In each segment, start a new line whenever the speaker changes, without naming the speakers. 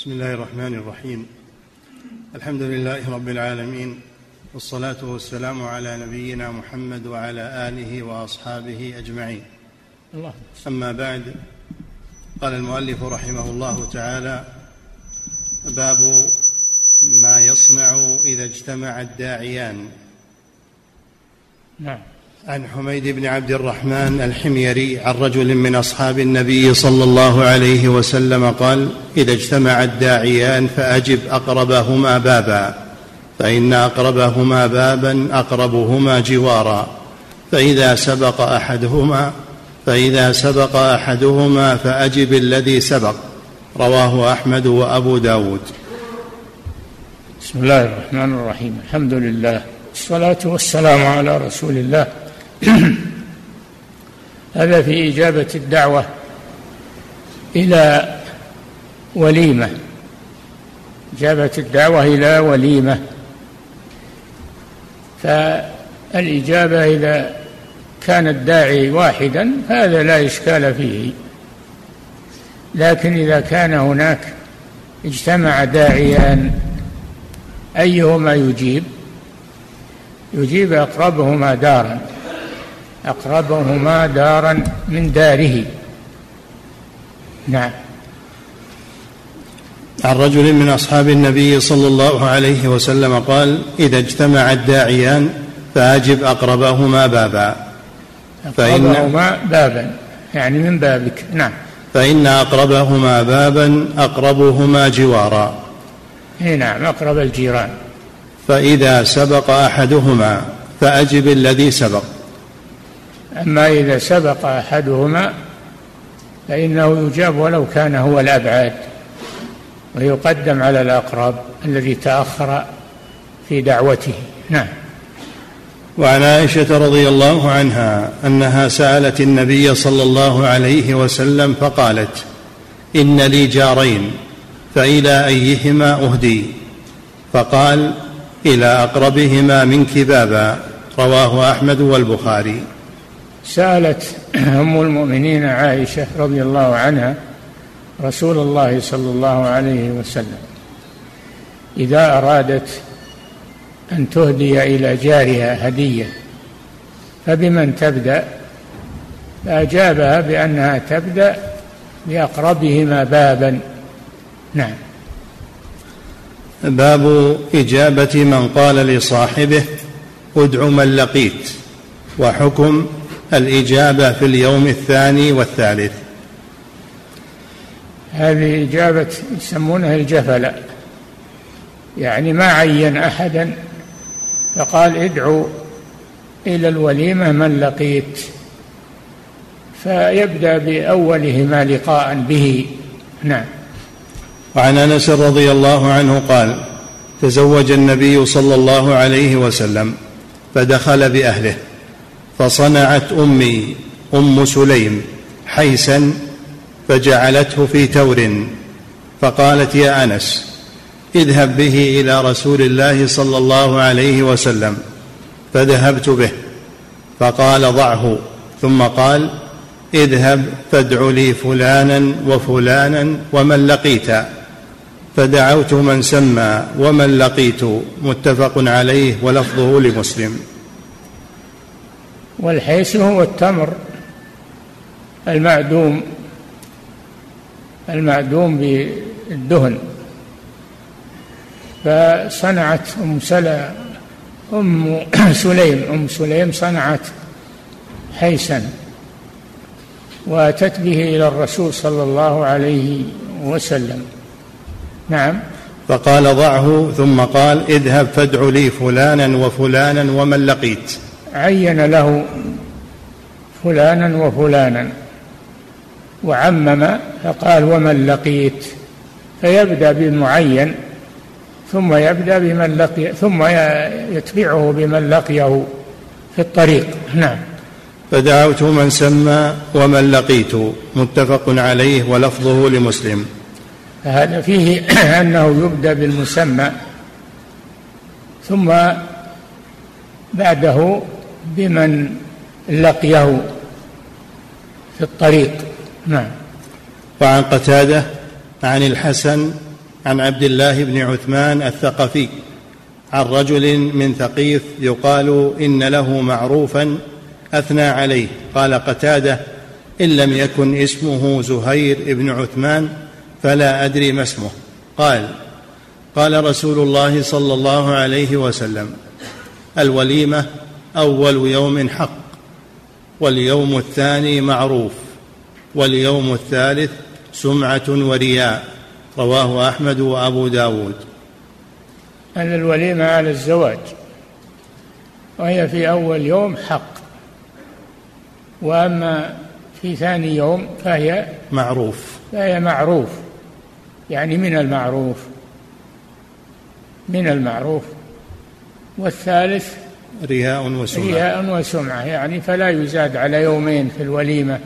بسم الله الرحمن الرحيم الحمد لله رب العالمين والصلاه والسلام على نبينا محمد وعلى اله واصحابه اجمعين الله اما بعد قال المؤلف رحمه الله تعالى باب ما يصنع اذا اجتمع الداعيان
نعم
عن حميد بن عبد الرحمن الحميري عن رجل من أصحاب النبي صلى الله عليه وسلم قال إذا اجتمع الداعيان فأجب أقربهما بابا فإن أقربهما بابا أقربهما جوارا فإذا سبق أحدهما فإذا سبق أحدهما فأجب الذي سبق. رواه أحمد وأبو داود.
بسم الله الرحمن الرحيم. الحمد لله والصلاة والسلام على رسول الله. هذا في إجابة الدعوة إلى وليمة. إجابة الدعوة إلى وليمة. فالإجابة إذا كان الداعي واحدا فهذا لا إشكال فيه. لكن إذا كان هناك اجتمع داعيان أيهما يجيب؟ يجيب أقربهما دارا. أقربهما دارا من داره. نعم.
عن رجل من أصحاب النبي صلى الله عليه وسلم قال إذا اجتمع الداعيان فأجب أقربهما بابا.
أقربهما بابا. يعني من بابك. نعم.
فإن أقربهما بابا أقربهما جوارا.
إي نعم أقرب الجيران.
فإذا سبق أحدهما فأجب الذي سبق.
أما إذا سبق أحدهما فإنه يجاب ولو كان هو الأبعد ويقدم على الأقرب الذي تأخر في دعوته. نعم.
وعن عائشة رضي الله عنها أنها سألت النبي صلى الله عليه وسلم فقالت إن لي جارين فإلى أيهما أهدي؟ فقال إلى أقربهما منك بابا رواه أحمد والبخاري.
سالت أم المؤمنين عائشة رضي الله عنها رسول الله صلى الله عليه وسلم إذا أرادت أن تهدي إلى جارها هدية فبمن تبدأ؟ فأجابها بأنها تبدأ بأقربهما بابا. نعم.
باب إجابة من قال لصاحبه ادع من لقيت وحكم الإجابة في اليوم الثاني والثالث.
هذه إجابة يسمونها الجفلة. يعني ما عين أحدا فقال ادعو إلى الوليمة من لقيت. فيبدأ بأولهما لقاء به. نعم.
وعن أنس رضي الله عنه قال تزوج النبي صلى الله عليه وسلم فدخل بأهله. فصنعت أمي أم سليم حيسا فجعلته في تور. فقالت يا أنس اذهب به إلى رسول الله صلى الله عليه وسلم. فذهبت به. فقال ضعه ثم قال اذهب فادع لي فلانا وفلانا ومن لقيت. فدعوت من سمى ومن لقيت متفق عليه ولفظه لمسلم.
والحيس هو التمر المعدوم المعدوم بالدهن. فصنعت أم سلا أم سليم أم سليم صنعت حيسا وأتت به إلى الرسول صلى الله عليه وسلم. نعم.
فقال ضعه ثم قال اذهب فادع لي فلانا وفلانا ومن لقيت.
عين له فلانا وفلانا وعمم فقال ومن لقيت؟ فيبدأ بالمعين ثم يبدأ بمن لقي ثم يتبعه بمن لقيه في الطريق. نعم.
فدعوت من سمى ومن لقيت متفق عليه ولفظه لمسلم.
فهذا فيه أنه يبدأ بالمسمى ثم بعده بمن لقيه في الطريق. نعم.
وعن قتادة عن الحسن عن عبد الله بن عثمان الثقفي عن رجل من ثقيف يقال إن له معروفا أثنى عليه. قال قتادة إن لم يكن اسمه زهير بن عثمان فلا أدري ما اسمه. قال قال رسول الله صلى الله عليه وسلم الوليمة أول يوم حق واليوم الثاني معروف واليوم الثالث سمعة ورياء. رواه أحمد وأبو داود.
أن الوليمة على الزواج وهي في أول يوم حق. وأما في ثاني يوم فهي
معروف.
فهي معروف يعني من المعروف من المعروف. والثالث
رياء وسمعة.
رياء وسمعة يعني فلا يزاد على يومين في الوليمة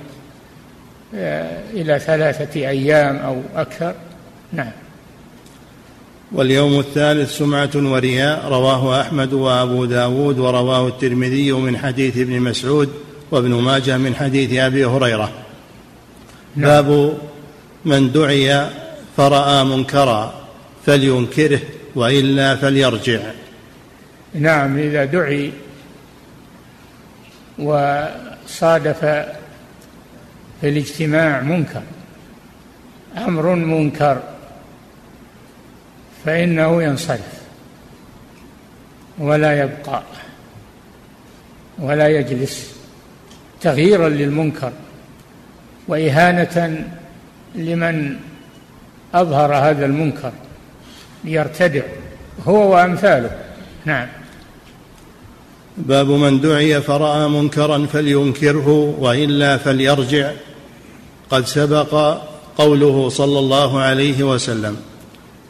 آه، إلى ثلاثة أيام أو أكثر. نعم.
واليوم الثالث سمعة ورياء رواه أحمد وأبو داود ورواه الترمذي من حديث ابن مسعود وابن ماجه من حديث أبي هريرة. نعم. باب من دعي فرأى منكرا فلينكره وإلا فليرجع.
نعم إذا دعي وصادف في الاجتماع منكر أمر منكر فإنه ينصرف ولا يبقى ولا يجلس تغييرا للمنكر وإهانة لمن أظهر هذا المنكر ليرتدع هو وأمثاله. نعم.
باب من دعي فرأى منكرا فلينكره وإلا فليرجع. قد سبق قوله صلى الله عليه وسلم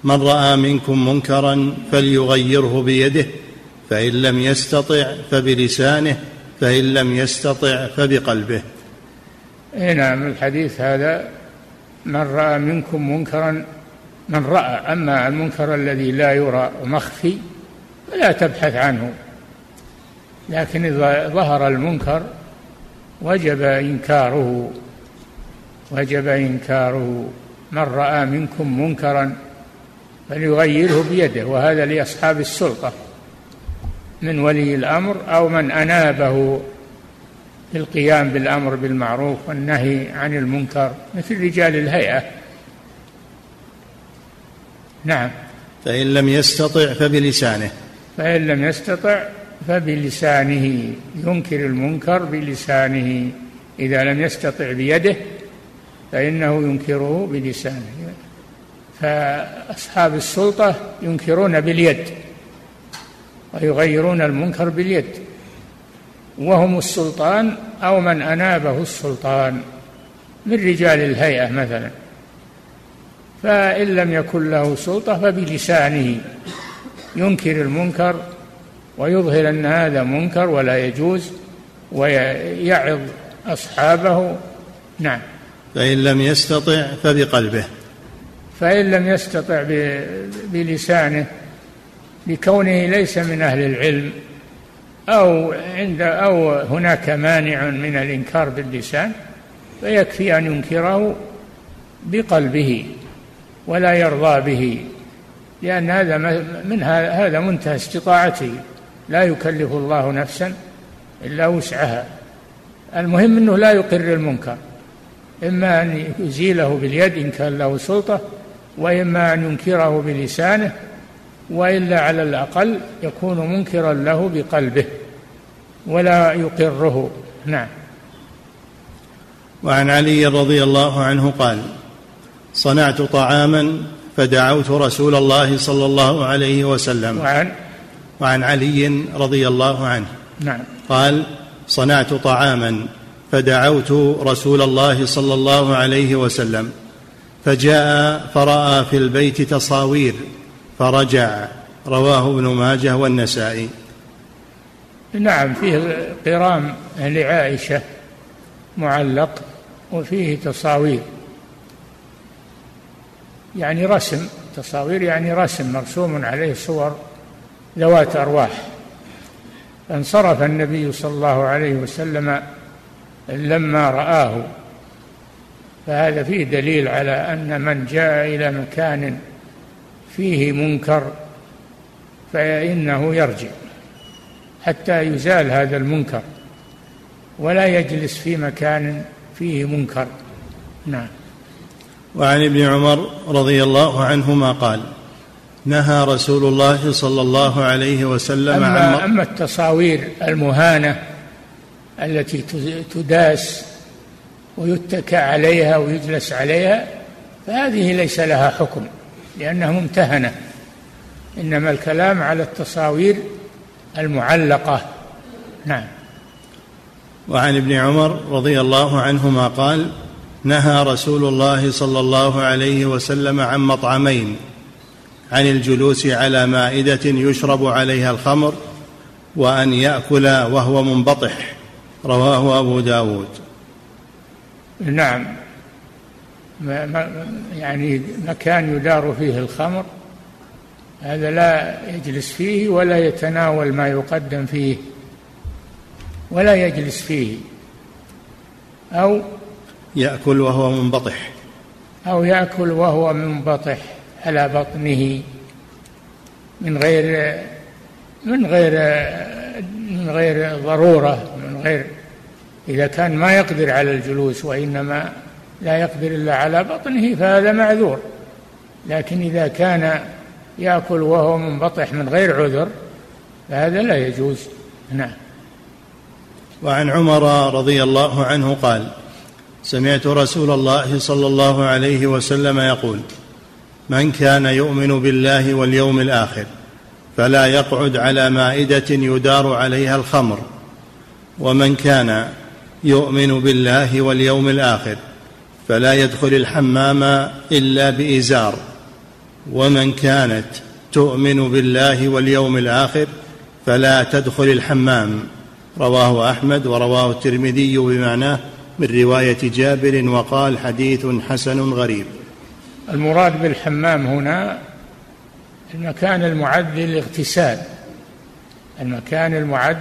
من رأى منكم منكرا فليغيره بيده فإن لم يستطع فبلسانه فإن لم يستطع فبقلبه.
اي نعم الحديث هذا من رأى منكم منكرا من رأى أما المنكر الذي لا يرى مخفي فلا تبحث عنه. لكن إذا ظهر المنكر وجب إنكاره وجب إنكاره. من رأى منكم منكرا فليغيره بيده وهذا لأصحاب السلطة من ولي الأمر أو من أنابه في القيام بالأمر بالمعروف والنهي عن المنكر مثل رجال الهيئة. نعم.
فإن لم يستطع فبلسانه.
فإن لم يستطع فبلسانه ينكر المنكر بلسانه إذا لم يستطع بيده فإنه ينكره بلسانه. فأصحاب السلطة ينكرون باليد ويغيرون المنكر باليد وهم السلطان أو من أنابه السلطان من رجال الهيئة مثلا. فإن لم يكن له سلطة فبلسانه ينكر المنكر ويظهر أن هذا منكر ولا يجوز ويعظ أصحابه. نعم.
فإن لم يستطع فبقلبه.
فإن لم يستطع بلسانه لكونه ليس من أهل العلم أو عند أو هناك مانع من الإنكار باللسان فيكفي أن ينكره بقلبه ولا يرضى به لأن هذا من هذا منتهى استطاعته. لا يكلف الله نفسا إلا وسعها. المهم أنه لا يقر المنكر إما أن يزيله باليد إن كان له سلطة وإما أن ينكره بلسانه وإلا على الأقل يكون منكرا له بقلبه ولا يقره. نعم.
وعن علي رضي الله عنه قال صنعت طعاما فدعوت رسول الله صلى الله عليه وسلم.
وعن
وعن علي رضي الله عنه.
نعم.
قال صنعت طعاما فدعوت رسول الله صلى الله عليه وسلم فجاء فرأى في البيت تصاوير فرجع رواه ابن ماجه والنسائي.
نعم فيه قرام لعائشة معلق وفيه تصاوير. يعني رسم تصاوير يعني رسم مرسوم عليه صور. ذوات أرواح. فانصرف النبي صلى الله عليه وسلم لما رآه. فهذا فيه دليل على أن من جاء إلى مكان فيه منكر فإنه يرجع حتى يزال هذا المنكر ولا يجلس في مكان فيه منكر. نعم.
وعن ابن عمر رضي الله عنهما قال نهى رسول الله صلى الله عليه وسلم
أما,
عن
أما التصاوير المهانة التي تداس ويتكى عليها ويجلس عليها فهذه ليس لها حكم لأنها ممتهنة. إنما الكلام على التصاوير المعلقة. نعم.
وعن ابن عمر رضي الله عنهما قال نهى رسول الله صلى الله عليه وسلم عن مطعمين. عن الجلوس على مائدة يشرب عليها الخمر وأن يأكل وهو منبطح. رواه أبو داود.
نعم. يعني مكان يدار فيه الخمر هذا لا يجلس فيه ولا يتناول ما يقدم فيه ولا يجلس فيه. أو
يأكل وهو منبطح.
أو يأكل وهو منبطح. على بطنه من غير من غير من غير ضرورة من غير إذا كان ما يقدر على الجلوس وإنما لا يقدر إلا على بطنه فهذا معذور. لكن إذا كان يأكل وهو منبطح من غير عذر فهذا لا يجوز. نعم.
وعن عمر رضي الله عنه قال سمعت رسول الله صلى الله عليه وسلم يقول من كان يؤمن بالله واليوم الآخر فلا يقعد على مائدة يدار عليها الخمر. ومن كان يؤمن بالله واليوم الآخر فلا يدخل الحمام إلا بإزار. ومن كانت تؤمن بالله واليوم الآخر فلا تدخل الحمام. رواه أحمد ورواه الترمذي بمعناه من رواية جابر وقال حديث حسن غريب.
المراد بالحمام هنا المكان المعد للاغتسال. المكان المعد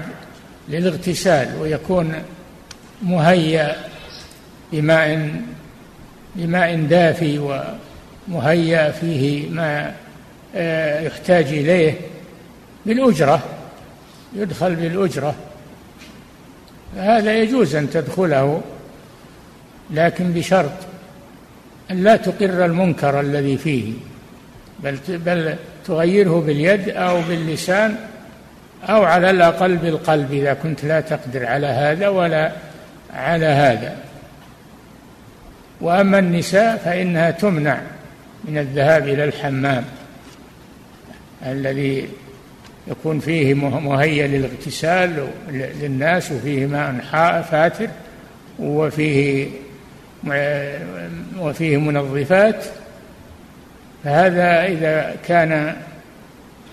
للاغتسال ويكون مهيأ بماء بماء دافي ومهيأ فيه ما آه، يحتاج إليه بالأجرة يدخل بالأجرة. هذا يجوز أن تدخله لكن بشرط أن لا تقر المنكر الذي فيه بل بل تغيره باليد أو باللسان أو على الأقل بالقلب إذا كنت لا تقدر على هذا ولا على هذا. وأما النساء فإنها تمنع من الذهاب إلى الحمام الذي يكون فيه مهيأ للاغتسال للناس وفيه ماء فاتر وفيه وفيه منظفات. فهذا إذا كان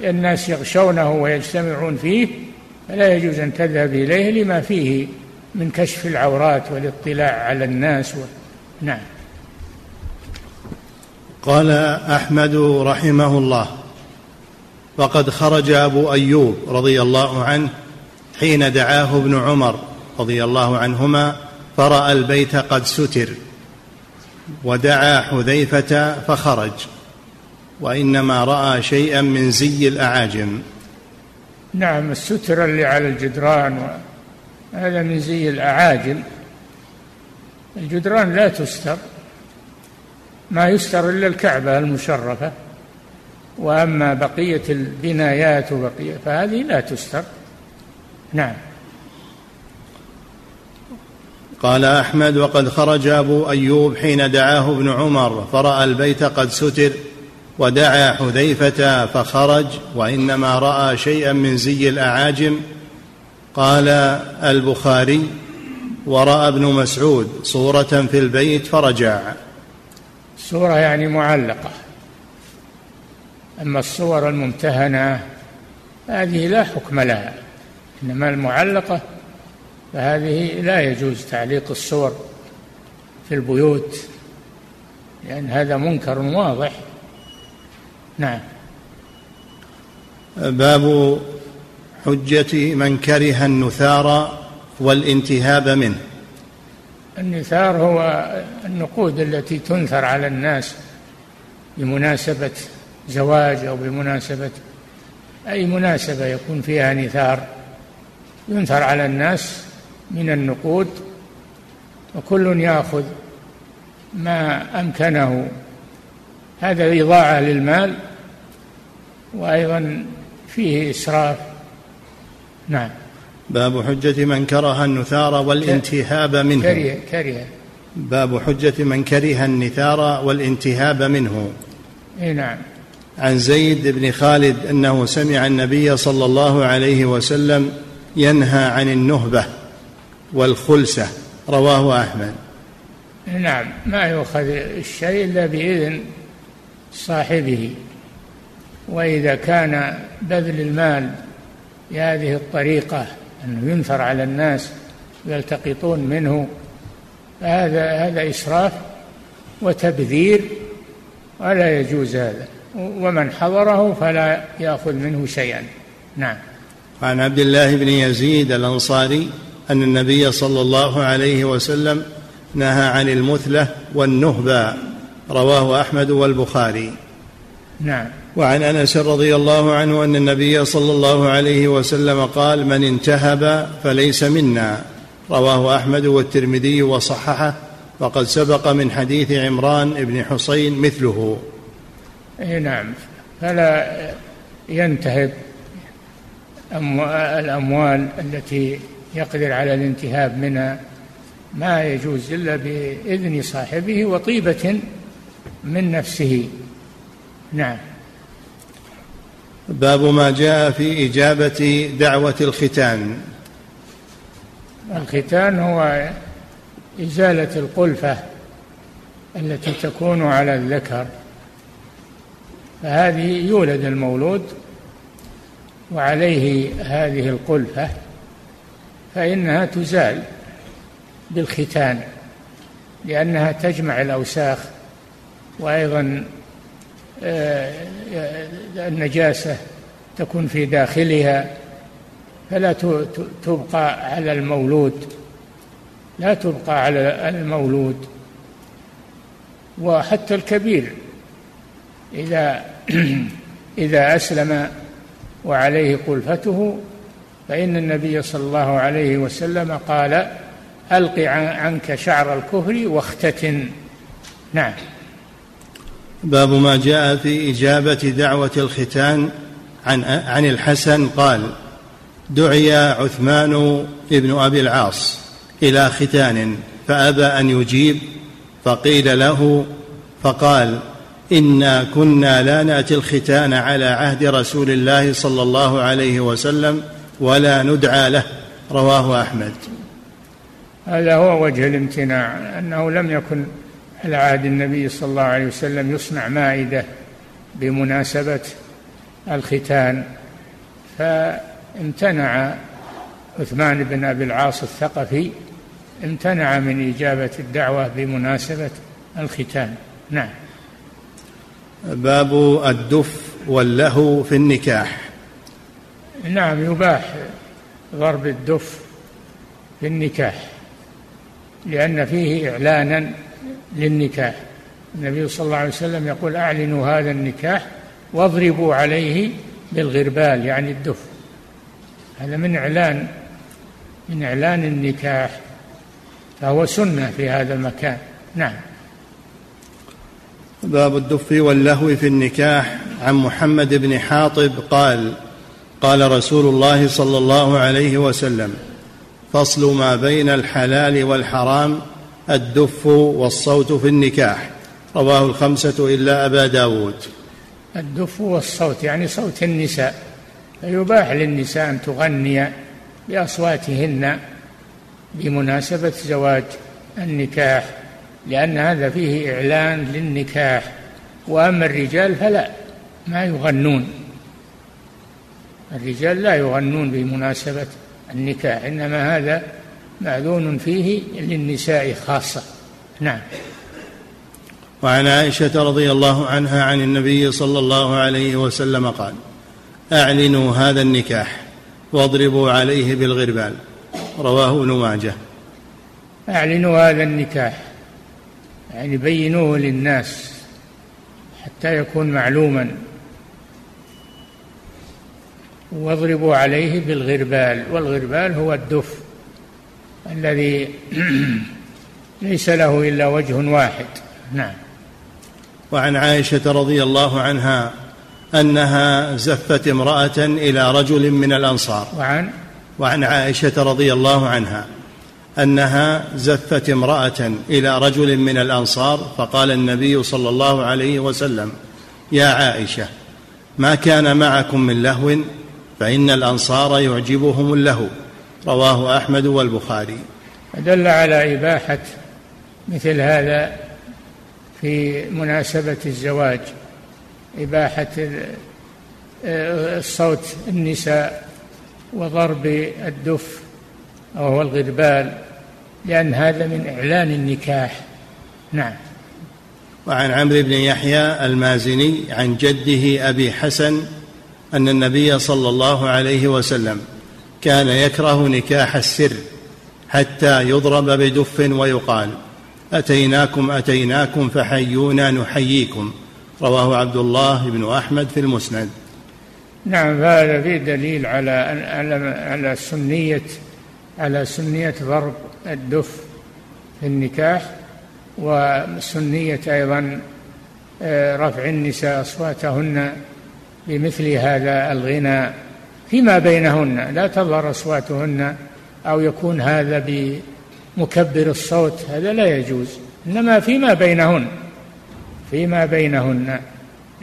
الناس يغشونه ويجتمعون فيه فلا يجوز أن تذهب إليه لما فيه من كشف العورات والاطلاع على الناس و... نعم.
قال أحمد رحمه الله وقد خرج أبو أيوب رضي الله عنه حين دعاه ابن عمر رضي الله عنهما فراى البيت قد ستر ودعا حذيفة فخرج وإنما رأى شيئا من زي الأعاجم.
نعم الستر اللي على الجدران هذا من زي الأعاجم. الجدران لا تستر ما يستر إلا الكعبة المشرفة. وأما بقية البنايات وبقية فهذه لا تستر. نعم.
قال أحمد وقد خرج أبو أيوب حين دعاه ابن عمر فرأى البيت قد ستر ودعا حذيفة فخرج وإنما رأى شيئا من زي الأعاجم. قال البخاري ورأى ابن مسعود صورة في البيت فرجع.
صورة يعني معلقة. أما الصور الممتهنة هذه لا حكم لها إنما المعلقة فهذه لا يجوز تعليق الصور في البيوت لأن هذا منكر واضح. نعم.
باب حجة من كره النثار والانتهاب منه.
النثار هو النقود التي تنثر على الناس بمناسبة زواج أو بمناسبة أي مناسبة يكون فيها نثار. ينثر على الناس من النقود وكل ياخذ ما أمكنه. هذا إضاعة للمال وأيضا فيه إسراف. نعم.
باب حجة من كره النثار والانتهاب منه.
كره كره.
باب حجة من كره النثار والانتهاب منه.
إي نعم.
عن زيد بن خالد أنه سمع النبي صلى الله عليه وسلم ينهى عن النهبة. والخلسة رواه أحمد.
نعم ما يؤخذ الشيء إلا بإذن صاحبه. وإذا كان بذل المال بهذه الطريقة أنه ينثر على الناس يلتقطون منه هذا هذا إسراف وتبذير ولا يجوز هذا. ومن حضره فلا يأخذ منه شيئا. نعم.
عن عبد الله بن يزيد الأنصاري أن النبي صلى الله عليه وسلم نهى عن المثلة والنهبه رواه أحمد والبخاري.
نعم.
وعن أنس رضي الله عنه أن النبي صلى الله عليه وسلم قال من انتهب فليس منا. رواه أحمد والترمذي وصححه وقد سبق من حديث عمران بن حصين مثله.
اي نعم. فلا ينتهب الأموال التي يقدر على الانتهاب منها ما يجوز إلا بإذن صاحبه وطيبة من نفسه. نعم.
باب ما جاء في إجابة دعوة الختان.
الختان هو إزالة القلفة التي تكون على الذكر. فهذه يولد المولود وعليه هذه القلفة. فإنها تزال بالختان لأنها تجمع الأوساخ وأيضا آه، النجاسة تكون في داخلها فلا تبقى على المولود لا تبقى على المولود. وحتى الكبير إذا إذا أسلم وعليه قلفته فإن النبي صلى الله عليه وسلم قال ألق عنك شعر الكهر واختتن. نعم.
باب ما جاء في إجابة دعوة الختان عن عن الحسن قال دعي عثمان ابن أبي العاص إلى ختان فأبى أن يجيب فقيل له فقال إنا كنا لا نأتي الختان على عهد رسول الله صلى الله عليه وسلم ولا ندعى له رواه أحمد.
هذا هو وجه الامتناع أنه لم يكن على عهد النبي صلى الله عليه وسلم يصنع مائدة بمناسبة الختان. فامتنع عثمان بن أبي العاص الثقفي امتنع من إجابة الدعوة بمناسبة الختان. نعم.
باب الدف واللهو في النكاح.
نعم يباح ضرب الدف في النكاح لأن فيه إعلانا للنكاح. النبي صلى الله عليه وسلم يقول أعلنوا هذا النكاح واضربوا عليه بالغربال يعني الدف. هذا من إعلان من إعلان النكاح فهو سنة في هذا المكان. نعم.
باب الدف واللهو في النكاح عن محمد بن حاطب قال قال رسول الله صلى الله عليه وسلم فصل ما بين الحلال والحرام الدف والصوت في النكاح. رواه الخمسة إلا أبا داود.
الدف والصوت يعني صوت النساء. فيباح للنساء أن تغني بأصواتهن بمناسبة زواج النكاح لأن هذا فيه إعلان للنكاح. وأما الرجال فلا ما يغنون. الرجال لا يغنون بمناسبة النكاح إنما هذا مأذون فيه للنساء خاصة. نعم.
وعن عائشة رضي الله عنها عن النبي صلى الله عليه وسلم قال أعلنوا هذا النكاح واضربوا عليه بالغربال. رواه ابن ماجه.
أعلنوا هذا النكاح يعني بينوه للناس حتى يكون معلوما. واضربوا عليه بالغربال والغربال هو الدف الذي ليس له إلا وجه واحد. نعم.
وعن عائشة رضي الله عنها أنها زفت امرأة إلى رجل من الأنصار.
وعن؟
وعن عائشة رضي الله عنها أنها زفت امرأة إلى رجل من الأنصار فقال النبي صلى الله عليه وسلم يا عائشة ما كان معكم من لهو فإن الأنصار يعجبهم اللهو. رواه أحمد والبخاري.
دل على إباحة مثل هذا في مناسبة الزواج. إباحة الصوت النساء وضرب الدف وهو الغربال لأن هذا من إعلان النكاح. نعم.
وعن عمرو بن يحيى المازني عن جده أبي حسن أن النبي صلى الله عليه وسلم كان يكره نكاح السر حتى يضرب بدف ويقال أتيناكم أتيناكم فحيونا نحييكم. رواه عبد الله بن أحمد في المسند.
نعم هذا فيه دليل على على سنية على سنية ضرب الدف في النكاح وسنية أيضا آه، رفع النساء أصواتهن بمثل هذا الغنى فيما بينهن لا تظهر أصواتهن أو يكون هذا بمكبر الصوت هذا لا يجوز إنما فيما بينهن فيما بينهن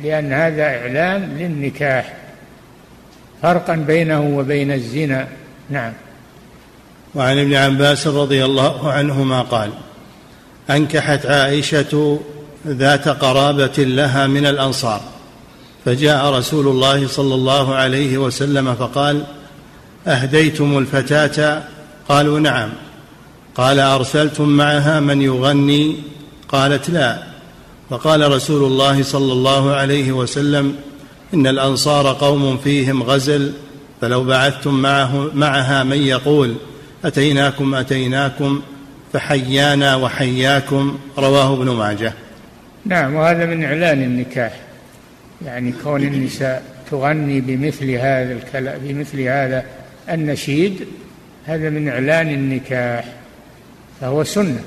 لأن هذا إعلان للنكاح فرقا بينه وبين الزنا. نعم.
وعن ابن عباس رضي الله عنهما قال أنكحت عائشة ذات قرابة لها من الأنصار. فجاء رسول الله صلى الله عليه وسلم فقال أهديتم الفتاة؟ قالوا نعم. قال أرسلتم معها من يغني؟ قالت لا. فقال رسول الله صلى الله عليه وسلم إن الأنصار قوم فيهم غزل فلو بعثتم معه معها من يقول أتيناكم أتيناكم فحيانا وحياكم. رواه ابن ماجه.
نعم وهذا من إعلان النكاح. يعني كون النساء تغني بمثل هذا الكلام بمثل هذا النشيد هذا من إعلان النكاح فهو سنة.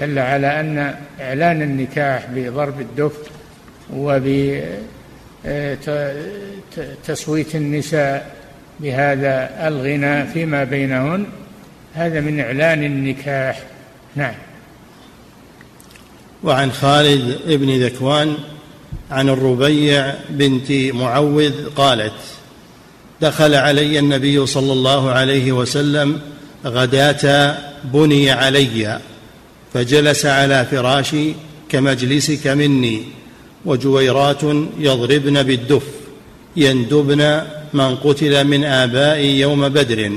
دل على أن إعلان النكاح بضرب الدف وبتصويت النساء بهذا الغنى فيما بينهن هذا من إعلان النكاح. نعم.
وعن خالد بن ذكوان عن الربيع بنت معوذ قالت دخل علي النبي صلى الله عليه وسلم غداة بني علي فجلس على فراشي كمجلسك مني وجويرات يضربن بالدف يندبن من قتل من آبائي يوم بدر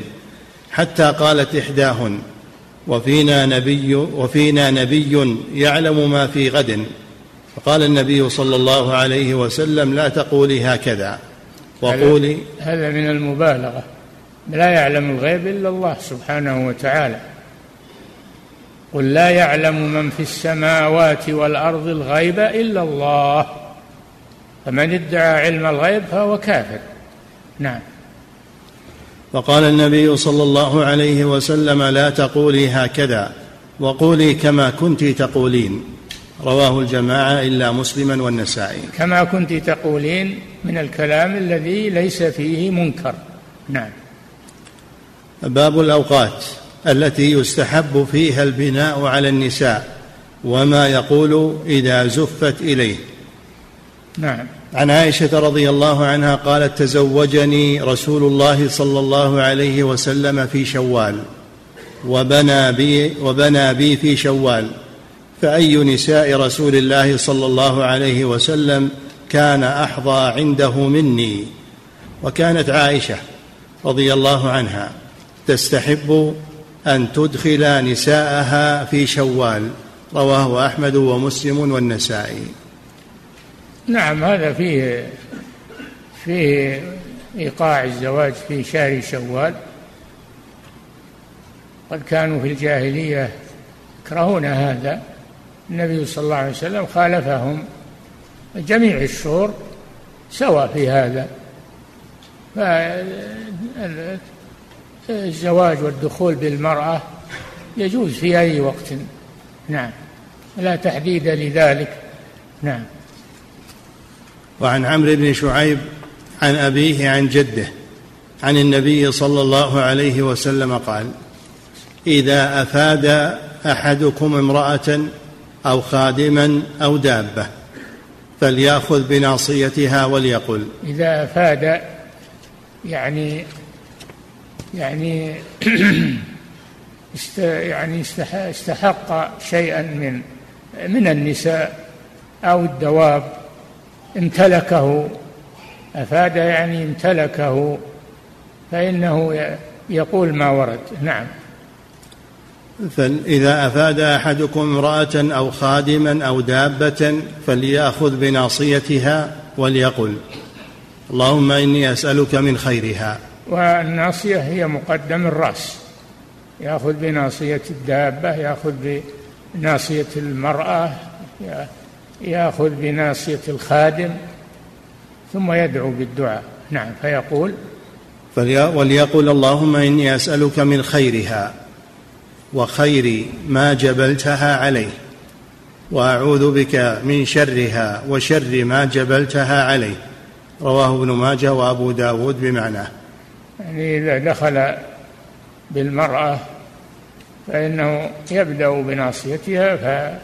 حتى قالت إحداهن وفينا نبي وفينا نبي يعلم ما في غد. فقال النبي صلى الله عليه وسلم لا تقولي هكذا وقولي
هذا من المبالغة. لا يعلم الغيب إلا الله سبحانه وتعالى. قل لا يعلم من في السماوات والأرض الغيب إلا الله. فمن ادعى علم الغيب فهو كافر. نعم.
فقال النبي صلى الله عليه وسلم لا تقولي هكذا وقولي كما كنت تقولين. رواه الجماعة إلا مسلما والنسائي.
كما كنت تقولين من الكلام الذي ليس فيه منكر. نعم.
باب الأوقات التي يستحب فيها البناء على النساء وما يقول إذا زفت إليه.
نعم.
عن عائشة رضي الله عنها قالت تزوجني رسول الله صلى الله عليه وسلم في شوال وبنى بي وبنى بي في شوال. فأي نساء رسول الله صلى الله عليه وسلم كان أحظى عنده مني؟ وكانت عائشة رضي الله عنها تستحب أن تدخل نساءها في شوال رواه أحمد ومسلم والنسائي.
نعم هذا فيه فيه إيقاع الزواج في شهر شوال. قد كانوا في الجاهلية يكرهون هذا. النبي صلى الله عليه وسلم خالفهم جميع الشهور سوى في هذا. فالزواج والدخول بالمرأة يجوز في أي وقت. نعم. لا تحديد لذلك. نعم.
وعن عمرو بن شعيب عن أبيه عن جده عن النبي صلى الله عليه وسلم قال إذا أفاد أحدكم امرأة أو خادما أو دابة فليأخذ بناصيتها وليقل.
إذا أفاد يعني يعني يعني استحق شيئا من من النساء أو الدواب امتلكه. أفاد يعني امتلكه فإنه يقول ما ورد. نعم.
فإذا أفاد أحدكم امرأة أو خادما أو دابة فليأخذ بناصيتها وليقل اللهم إني أسألك من خيرها.
والناصية هي مقدم الرأس يأخذ بناصية الدابة يأخذ بناصية المرأة يأخذ بناصية الخادم ثم يدعو بالدعاء. نعم فيقول
وليقل اللهم إني أسألك من خيرها. وخير ما جبلتها عليه وأعوذ بك من شرها وشر ما جبلتها عليه. رواه ابن ماجه وأبو داود بمعناه.
يعني إذا دخل بالمرأة فإنه يبدأ بناصيتها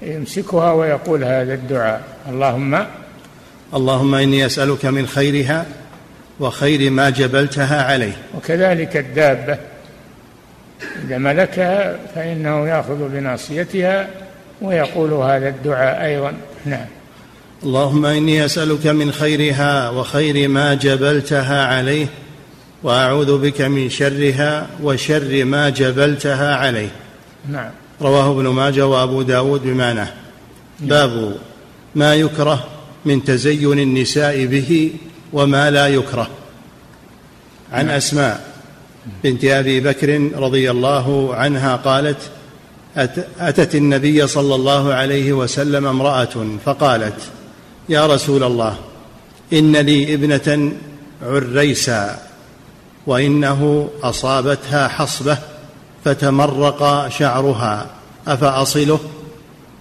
فيمسكها ويقول هذا الدعاء. اللهم
اللهم إني أسألك من خيرها وخير ما جبلتها عليه.
وكذلك الدابة. إذا ملكها فإنه يأخذ بناصيتها ويقول هذا الدعاء أيضا. نعم.
اللهم إني أسألك من خيرها وخير ما جبلتها عليه وأعوذ بك من شرها وشر ما جبلتها عليه.
نعم.
رواه ابن ماجه وأبو داود بمعناه نعم. باب ما يكره من تزين النساء به وما لا يكره. عن نعم. أسماء. بنت أبي بكر رضي الله عنها قالت أتت النبي صلى الله عليه وسلم امرأة فقالت يا رسول الله إن لي ابنة عريسا وإنه أصابتها حصبة فتمرق شعرها أفأصله؟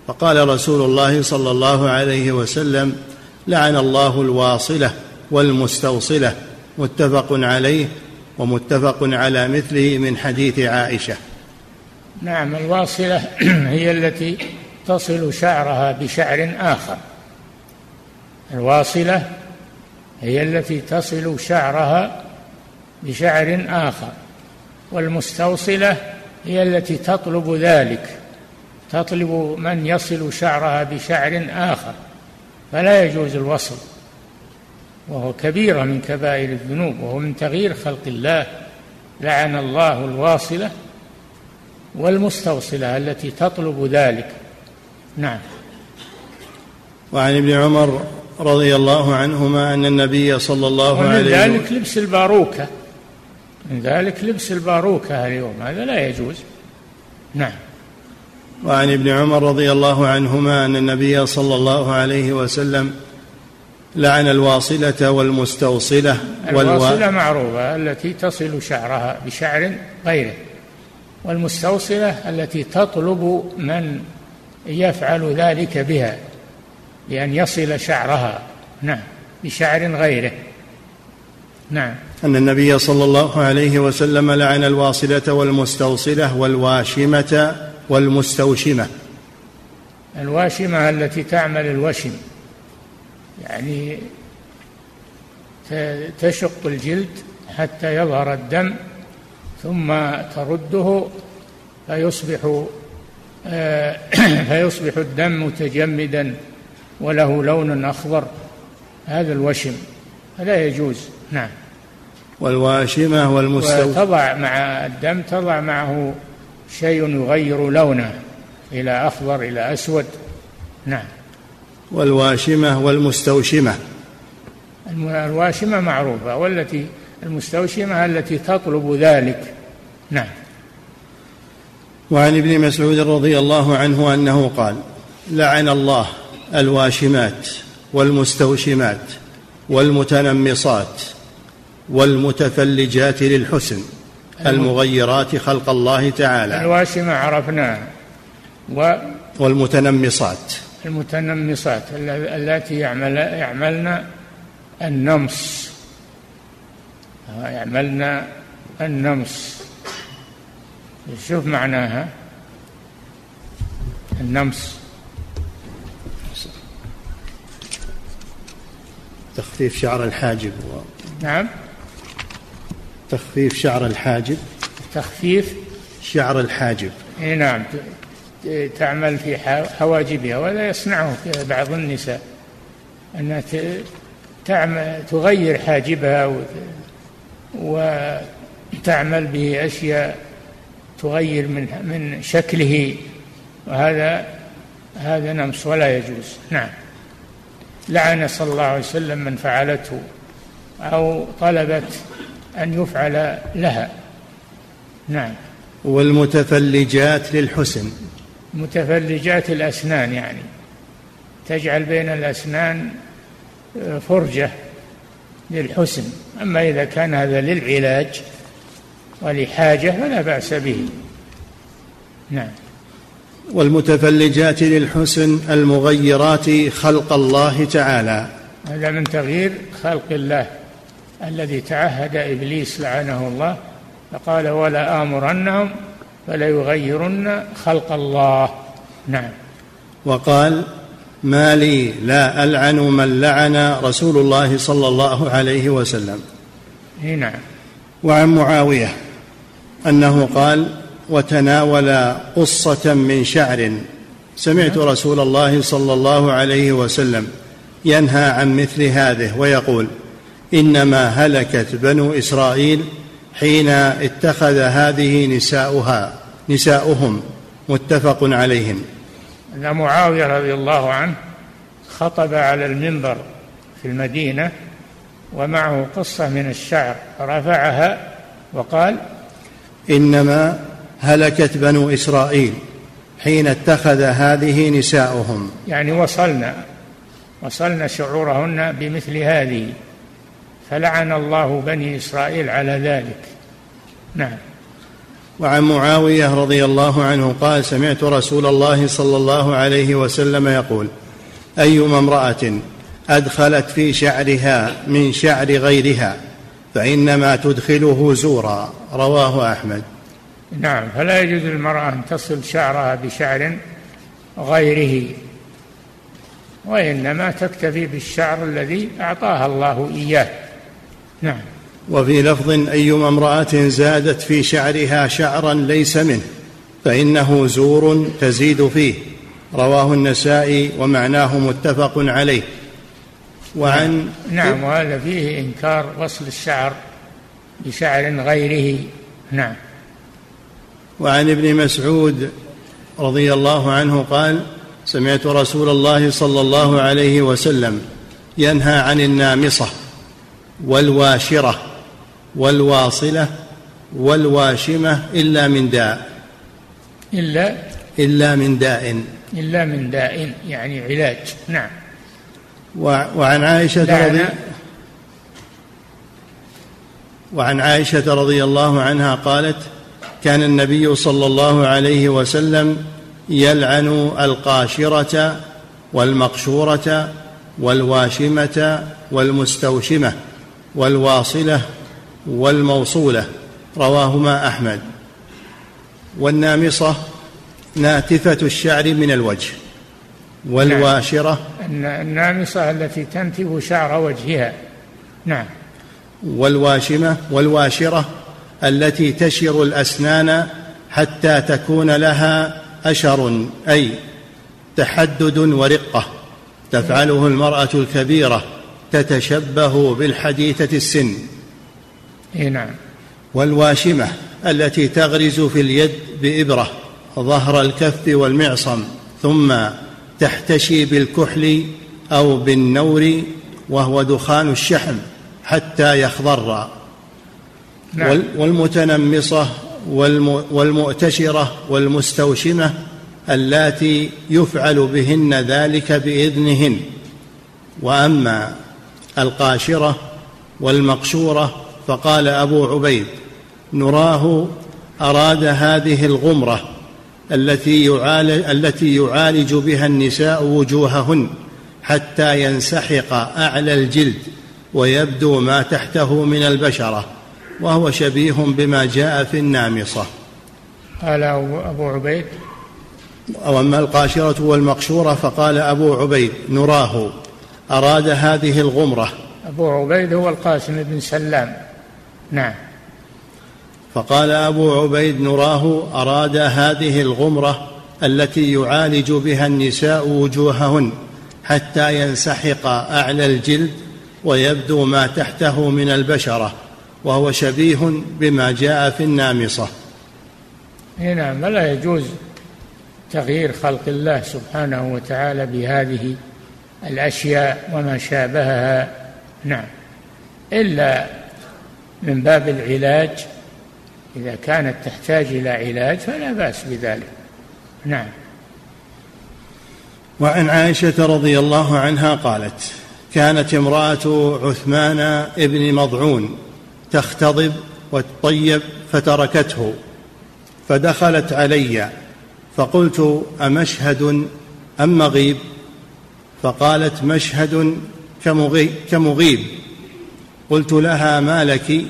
فقال رسول الله صلى الله عليه وسلم لعن الله الواصلة والمستوصلة متفق عليه ومتفق على مثله من حديث عائشة.
نعم الواصلة هي التي تصل شعرها بشعر آخر. الواصلة هي التي تصل شعرها بشعر آخر. والمستوصلة هي التي تطلب ذلك تطلب من يصل شعرها بشعر آخر. فلا يجوز الوصل. وهو كبيرة من كبائر الذنوب وهو من تغيير خلق الله. لعن الله الواصلة والمستوصلة التي تطلب ذلك. نعم.
وعن ابن عمر رضي الله عنهما أن النبي صلى الله عليه
وسلم ذلك لبس الباروكة. من ذلك لبس الباروكة اليوم. هذا لا يجوز. نعم.
وعن ابن عمر رضي الله عنهما أن النبي صلى الله عليه وسلم لعن الواصلة والمستوصلة
الواصلة معروفة التي تصل شعرها بشعر غيره. والمستوصلة التي تطلب من يفعل ذلك بها بأن يصل شعرها. نعم بشعر غيره. نعم.
أن النبي صلى الله عليه وسلم لعن الواصلة والمستوصلة والواشمة والمستوشمة.
الواشمة التي تعمل الوشم. يعني تشق الجلد حتى يظهر الدم ثم ترده فيصبح آه، فيصبح الدم متجمدا وله لون أخضر. هذا الوشم. فلا يجوز. نعم.
والواشمة والمستوى
تضع مع الدم تضع معه شيء يغير لونه إلى أخضر إلى أسود. نعم.
والواشمة والمستوشمة.
الواشمة معروفة والتي المستوشمة التي تطلب ذلك. نعم.
وعن ابن مسعود رضي الله عنه أنه قال لعن الله الواشمات والمستوشمات والمتنمصات والمتفلجات للحسن المغيرات خلق الله تعالى.
الواشمة عرفناها. و
والمتنمصات.
المتنمصات التي يعمل يعملن النمص. يعملن النمص. شوف معناها. النمص.
تخفيف شعر الحاجب و...
نعم.
تخفيف شعر الحاجب.
تخفيف
شعر الحاجب.
إي نعم. تعمل في حواجبها ولا يصنعه بعض النساء. انها تعمل تغير حاجبها وتعمل به أشياء تغير من من شكله. وهذا هذا نمص ولا يجوز. نعم. لعن صلى الله عليه وسلم من فعلته أو طلبت أن يفعل لها. نعم.
والمتفلجات للحسن.
متفلجات الأسنان يعني. تجعل بين الأسنان فرجة للحسن. أما إذا كان هذا للعلاج ولحاجة فلا بأس به. نعم.
والمتفلجات للحسن المغيرات خلق الله تعالى.
هذا من تغيير خلق الله الذي تعهد إبليس لعنه الله فقال ولا آمرنهم فلا يغيرن خلق الله. نعم.
وقال ما لي لا ألعن من لعن رسول الله صلى الله عليه وسلم.
نعم.
وعن معاوية أنه قال وتناول قصة من شعر. سمعت رسول الله صلى الله عليه وسلم ينهى عن مثل هذه ويقول إنما هلكت بنو إسرائيل حين اتخذ هذه نساؤها نساؤهم متفق عليهم.
أن معاوية رضي الله عنه خطب على المنبر في المدينة ومعه قصة من الشعر رفعها وقال
إنما هلكت بنو إسرائيل حين اتخذ هذه نساؤهم.
يعني وصلنا وصلنا شعورهن بمثل هذه. فلعن الله بني إسرائيل على ذلك. نعم.
وعن معاوية رضي الله عنه قال سمعت رسول الله صلى الله عليه وسلم يقول أيما امرأة أدخلت في شعرها من شعر غيرها فإنما تدخله زورا. رواه أحمد.
نعم. فلا يجوز للمرأة أن تصل شعرها بشعر غيره وإنما تكتفي بالشعر الذي أعطاها الله إياه. نعم.
وفي لفظ أيما امرأة زادت في شعرها شعرا ليس منه فإنه زور تزيد فيه. رواه النسائي ومعناه متفق عليه.
وعن نعم وهذا فيه إنكار وصل الشعر بشعر غيره. نعم.
وعن ابن مسعود رضي الله عنه قال سمعت رسول الله صلى الله عليه وسلم ينهى عن النامصة. والواشرة والواصلة والواشمة إلا من داء.
إلا؟
إلا من داء.
إلا من داء يعني علاج. نعم.
وعن عائشة رضي وعن عائشة رضي الله عنها قالت كان النبي صلى الله عليه وسلم يلعن القاشرة والمقشورة والواشمة والمستوشمة. والواصلة والموصولة رواهما أحمد. والنامصة ناتفة الشعر من الوجه والواشرة
النامصة التي تنتف شعر وجهها. نعم.
والواشمة والواشرة التي تشر الأسنان حتى تكون لها أشر أي تحدد ورقة تفعله المرأة الكبيرة. تتشبه بالحديثة السن.
نعم.
والواشمة التي تغرز في اليد بإبرة ظهر الكف والمعصم ثم تحتشي بالكحل أو بالنور وهو دخان الشحم حتى يخضر. نعم. والمتنمصة والمؤتشرة والمستوشمة اللاتي يفعل بهن ذلك بإذنهن. وأما القاشرة والمقشورة فقال أبو عبيد نراه أراد هذه الغمرة التي يعالج, التي يعالج بها النساء وجوههن حتى ينسحق أعلى الجلد ويبدو ما تحته من البشرة وهو شبيه بما جاء في النامصة.
قال ابو عبيد
وأما القاشرة والمقشورة فقال أبو عبيد نراه. أراد هذه الغمرة.
أبو عبيد هو القاسم بن سلام. نعم.
فقال أبو عبيد نراه أراد هذه الغمرة التي يعالج بها النساء وجوههن حتى ينسحق أعلى الجلد ويبدو ما تحته من البشرة وهو شبيه بما جاء في النامصة.
نعم لا يجوز تغيير خلق الله سبحانه وتعالى بهذه الأشياء وما شابهها. نعم. إلا من باب العلاج إذا كانت تحتاج إلى علاج فلا بأس بذلك. نعم.
وعن عائشة رضي الله عنها قالت كانت امرأة عثمان ابن مضعون تختضب وتطيب فتركته فدخلت علي فقلت أمشهد أم مغيب؟ فقالت مشهد كمغيب. قلت لها ما لك؟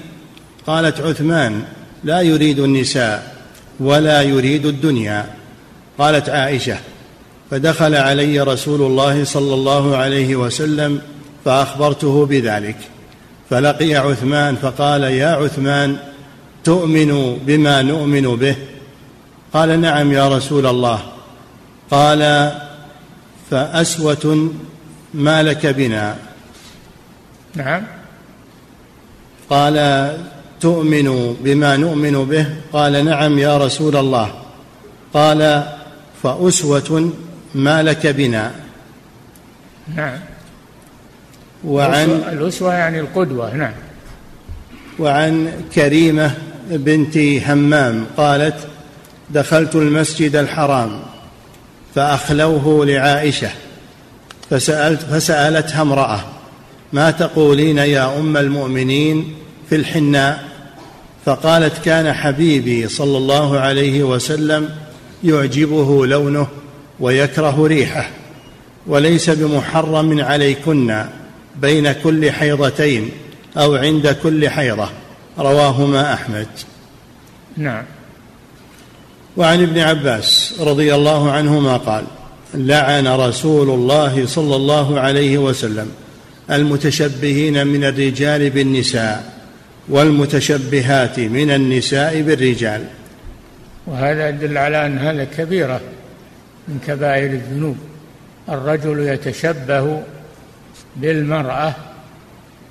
قالت عثمان لا يريد النساء ولا يريد الدنيا. قالت عائشة فدخل علي رسول الله صلى الله عليه وسلم فأخبرته بذلك. فلقي عثمان فقال يا عثمان تؤمن بما نؤمن به؟ قال نعم يا رسول الله. قال فأسوة ما لك بنا.
نعم.
قال تؤمن بما نؤمن به؟ قال نعم يا رسول الله. قال فأسوة ما لك بنا.
نعم. وعن الأسوة يعني القدوة نعم.
وعن كريمة بنت همام قالت دخلت المسجد الحرام. فأخلوه لعائشة. فسألت فسألتها امرأة ما تقولين يا أم المؤمنين في الحناء؟ فقالت كان حبيبي صلى الله عليه وسلم يعجبه لونه ويكره ريحه وليس بمحرم عليكن بين كل حيضتين أو عند كل حيضة. رواهما أحمد.
نعم.
وعن ابن عباس رضي الله عنهما قال لعن رسول الله صلى الله عليه وسلم المتشبهين من الرجال بالنساء والمتشبهات من النساء بالرجال.
وهذا يدل على أن هذا كبيرة من كبائر الذنوب. الرجل يتشبه بالمرأة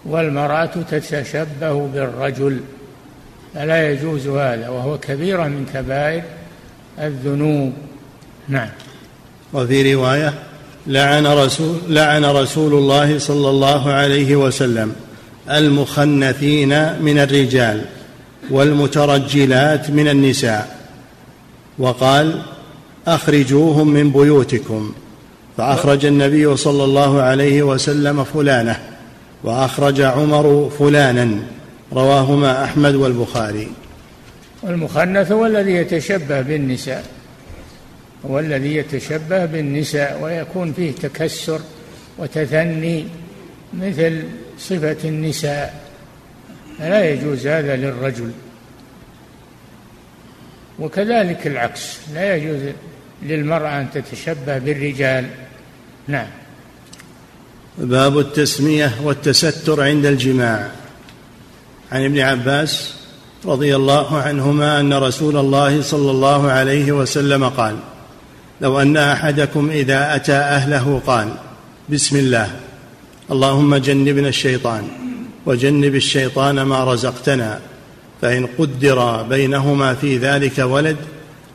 والمرأة تتشبه بالرجل. فلا يجوز هذا وهو كبيرة من كبائر الذنوب. نعم.
وفي رواية لعن رسول لعن رسول الله صلى الله عليه وسلم المخنثين من الرجال والمترجلات من النساء وقال أخرجوهم من بيوتكم. فأخرج النبي صلى الله عليه وسلم فلانة وأخرج عمر فلانا رواهما أحمد والبخاري.
والمخنث هو الذي يتشبه بالنساء هو الذي يتشبه بالنساء ويكون فيه تكسر وتثني مثل صفة النساء. فلا يجوز هذا للرجل. وكذلك العكس لا يجوز للمرأة أن تتشبه بالرجال. نعم.
باب التسمية والتستر عند الجماع. عن ابن عباس رضي الله عنهما أن رسول الله صلى الله عليه وسلم قال لو أن أحدكم إذا أتى أهله قال بسم الله اللهم جنبنا الشيطان وجنب الشيطان ما رزقتنا فإن قدر بينهما في ذلك ولد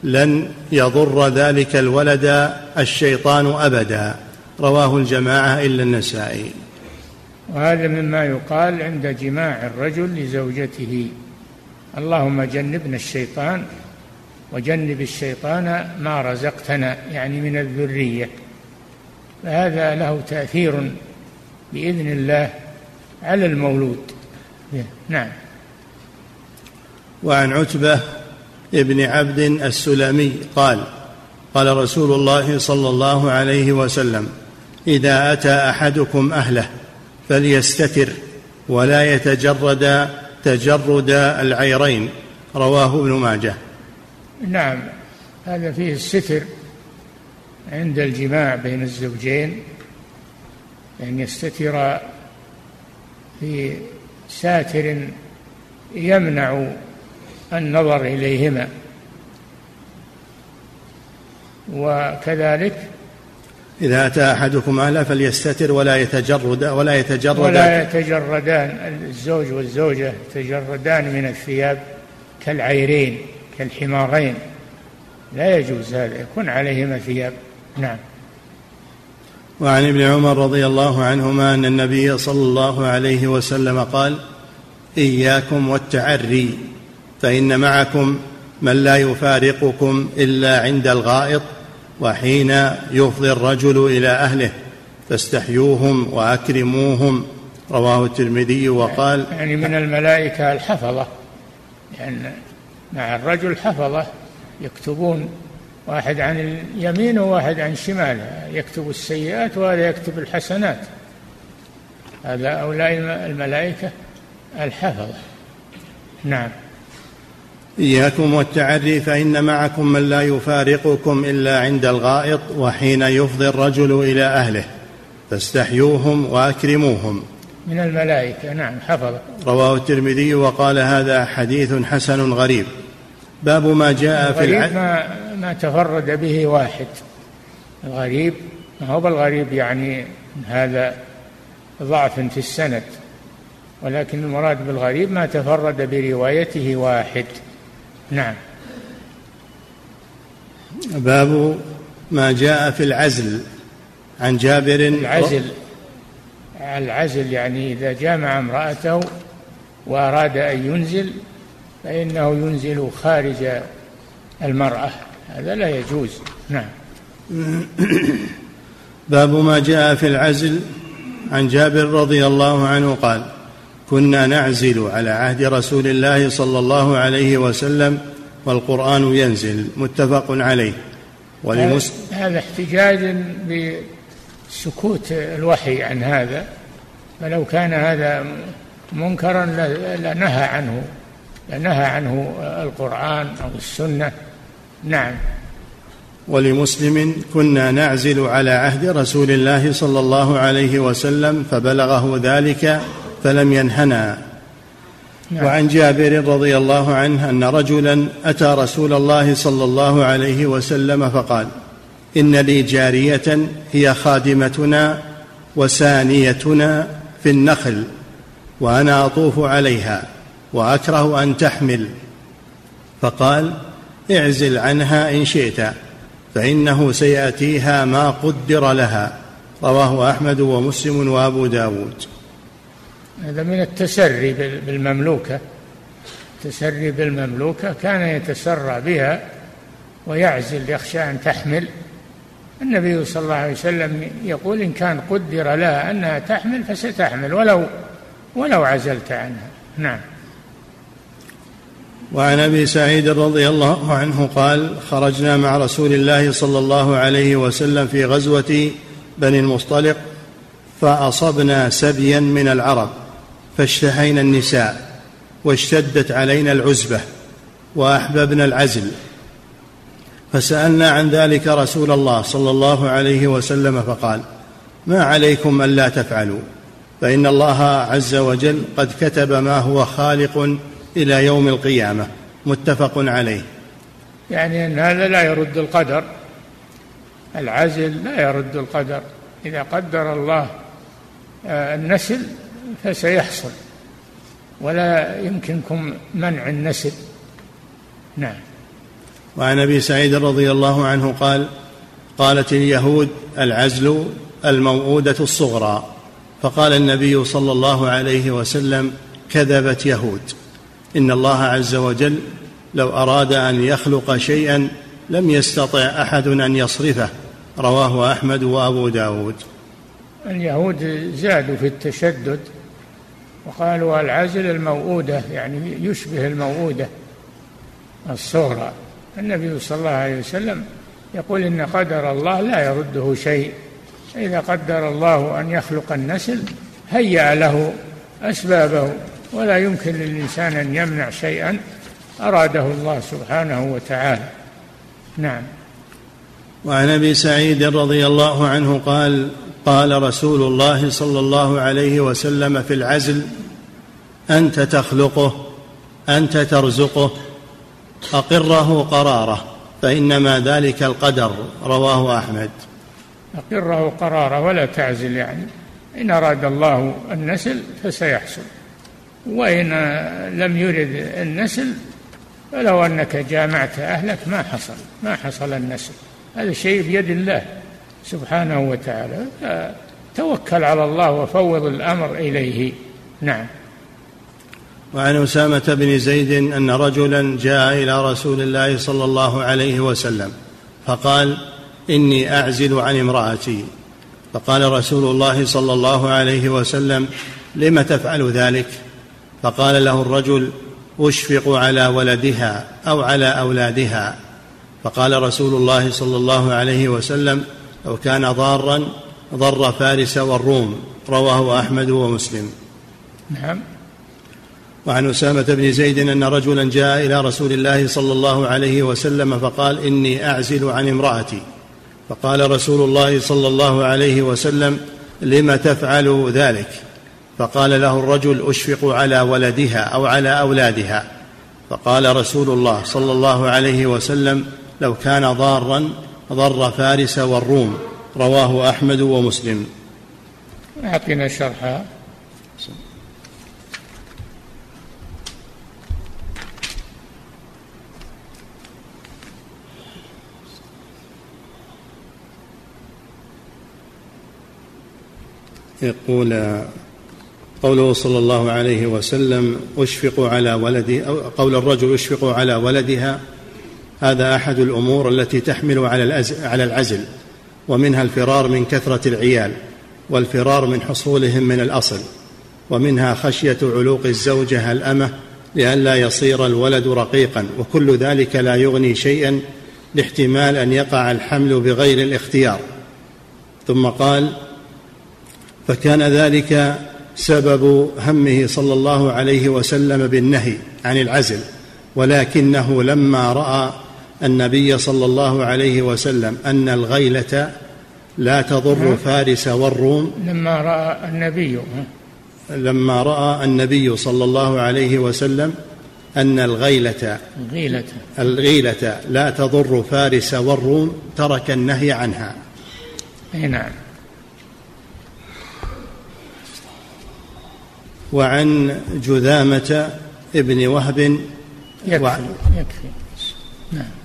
لن يضر ذلك الولد الشيطان أبدا. رواه الجماعة إلا النسائي.
وهذا مما يقال عند جماع الرجل لزوجته. اللهم جنبنا الشيطان وجنب الشيطان ما رزقتنا يعني من الذرية. فهذا له تأثير بإذن الله على المولود. نعم.
وعن عتبة ابن عبد السلمي قال قال رسول الله صلى الله عليه وسلم إذا أتى أحدكم أهله فليستتر ولا يتجرد تجرد العيرين رواه ابن ماجه.
نعم هذا فيه الستر عند الجماع بين الزوجين أن يستتر في ساتر يمنع النظر إليهما. وكذلك
إذا أتى أحدكم أهله فليستتر ولا يتجرد ولا يتجرد
ولا يتجردان الزوج والزوجة يتجردان من الثياب كالعيرين كالحمارين. لا يجوز هذا يكون عليهما ثياب. نعم.
وعن ابن عمر رضي الله عنهما أن النبي صلى الله عليه وسلم قال إياكم والتعري فإن معكم من لا يفارقكم إلا عند الغائط وحين يفضي الرجل إلى أهله فاستحيوهم وأكرموهم. رواه الترمذي وقال
يعني من الملائكة الحفظة يعني مع الرجل حفظة يكتبون واحد عن اليمين وواحد عن الشمال يكتب السيئات وهذا يكتب الحسنات. هذا هؤلاء الملائكة الحفظة. نعم.
إياكم والتعري فإن معكم من لا يفارقكم إلا عند الغائط وحين يفضي الرجل إلى أهله. فاستحيوهم وأكرموهم.
من الملائكة نعم حفظة
رواه الترمذي وقال هذا حديث حسن غريب. باب ما جاء في
الغريب ما, ما تفرد به واحد. الغريب ما هو بالغريب يعني هذا ضعف في السند ولكن المراد بالغريب ما تفرد بروايته واحد. نعم.
باب ما جاء في العزل. عن جابر
العزل. العزل يعني إذا جامع امرأته وأراد أن ينزل فإنه ينزل خارج المرأة. هذا لا يجوز. نعم.
باب ما جاء في العزل. عن جابر رضي الله عنه قال كنا نعزل على عهد رسول الله صلى الله عليه وسلم والقرآن ينزل متفق عليه.
ولمسلم هذا احتجاج بسكوت الوحي عن هذا فلو كان هذا منكرا لنهى عنه نهى عنه القرآن أو السنة. نعم.
ولمسلم كنا نعزل على عهد رسول الله صلى الله عليه وسلم فبلغه ذلك فلم ينهنا. نعم. وعن جابر رضي الله عنه أن رجلا أتى رسول الله صلى الله عليه وسلم فقال إن لي جارية هي خادمتنا وسانيتنا في النخل وأنا أطوف عليها وأكره أن تحمل. فقال اعزل عنها إن شئت فإنه سيأتيها ما قدر لها. رواه أحمد ومسلم وأبو داود.
هذا من التسري بالمملوكة. التسري بالمملوكة كان يتسرى بها ويعزل يخشى أن تحمل. النبي صلى الله عليه وسلم يقول إن كان قدر لها أنها تحمل فستحمل ولو ولو عزلت عنها. نعم.
وعن أبي سعيد رضي الله عنه قال خرجنا مع رسول الله صلى الله عليه وسلم في غزوة بني المصطلق فأصبنا سبيا من العرب. فاشتهينا النساء واشتدت علينا العزبة وأحببنا العزل. فسألنا عن ذلك رسول الله صلى الله عليه وسلم فقال ما عليكم الا تفعلوا؟ فإن الله عز وجل قد كتب ما هو خالق إلى يوم القيامة. متفق عليه.
يعني أن هذا لا يرد القدر. العزل لا يرد القدر. إذا قدر الله آه، النسل فسيحصل. ولا يمكنكم منع النسل نعم.
وعن أبي سعيد رضي الله عنه قال قالت اليهود العزل الموءودة الصغرى. فقال النبي صلى الله عليه وسلم كذبت يهود. إن الله عز وجل لو أراد أن يخلق شيئا لم يستطع أحد أن يصرفه. رواه أحمد وأبو داود.
اليهود زادوا في التشدد. وقالوا العزل الموؤودة يعني يشبه الموؤودة الصغرى. النبي صلى الله عليه وسلم يقول إن قدر الله لا يرده شيء. إذا قدر الله أن يخلق النسل هيأ له أسبابه. ولا يمكن للإنسان أن يمنع شيئا أراده الله سبحانه وتعالى. نعم.
وعن أبي سعيد رضي الله عنه قال قال رسول الله صلى الله عليه وسلم في العزل أنت تخلقه أنت ترزقه أقره قراره فإنما ذلك القدر رواه أحمد.
أقره قراره ولا تعزل يعني. إن أراد الله النسل فسيحصل. وإن لم يرد النسل فلو أنك جامعت أهلك ما حصل ما حصل النسل. هذا شيء بيد الله. سبحانه وتعالى توكل على الله وفوض الأمر إليه. نعم.
وعن أسامة بن زيد أن رجلا جاء إلى رسول الله صلى الله عليه وسلم فقال إني أعزل عن امرأتي. فقال رسول الله صلى الله عليه وسلم لم تفعل ذلك؟ فقال له الرجل أشفق على ولدها أو على أولادها. فقال رسول الله صلى الله عليه وسلم لو كان ضارا ضر فارس والروم رواه أحمد ومسلم
نعم.
وعن أسامة بن زيد أن رجلا جاء إلى رسول الله صلى الله عليه وسلم فقال إني أعزل عن امرأتي. فقال رسول الله صلى الله عليه وسلم لم تفعل ذلك؟ فقال له الرجل أشفق على ولدها أو على أولادها. فقال رسول الله صلى الله عليه وسلم لو كان ضارا ضر فارس والروم رواه أحمد ومسلم.
اعطنا شرحها
يقول قوله صلى الله عليه وسلم اشفق على ولدي أو قول الرجل اشفق على ولدها هذا أحد الأمور التي تحمل على على العزل ومنها الفرار من كثرة العيال والفرار من حصولهم من الأصل ومنها خشية علوق الزوجة الأمة لئلا يصير الولد رقيقا وكل ذلك لا يغني شيئا لاحتمال أن يقع الحمل بغير الاختيار. ثم قال فكان ذلك سبب همه صلى الله عليه وسلم بالنهي عن العزل ولكنه لما رأى النبي صلى الله عليه وسلم أن الغيلة لا تضر فارس والروم.
لما رأى النبي.
لما رأى النبي صلى الله عليه وسلم أن الغيلة
الغيلة.
الغيلة لا تضر فارس والروم ترك النهي عنها.
أي نعم.
وعن جذامة ابن وهب
يكفي يكفي. نعم.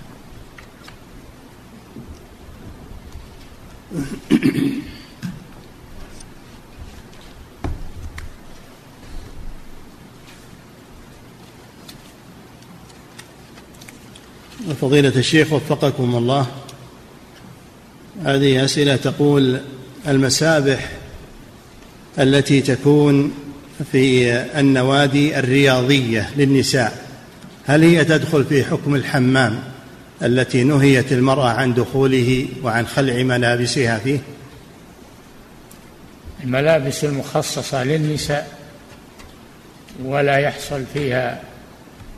فضيلة الشيخ وفقكم الله. هذه أسئلة تقول المسابح التي تكون في النوادي الرياضية للنساء هل هي تدخل في حكم الحمام؟ التي نهيت المرأة عن دخوله وعن خلع ملابسها فيه.
الملابس المخصصة للنساء ولا يحصل فيها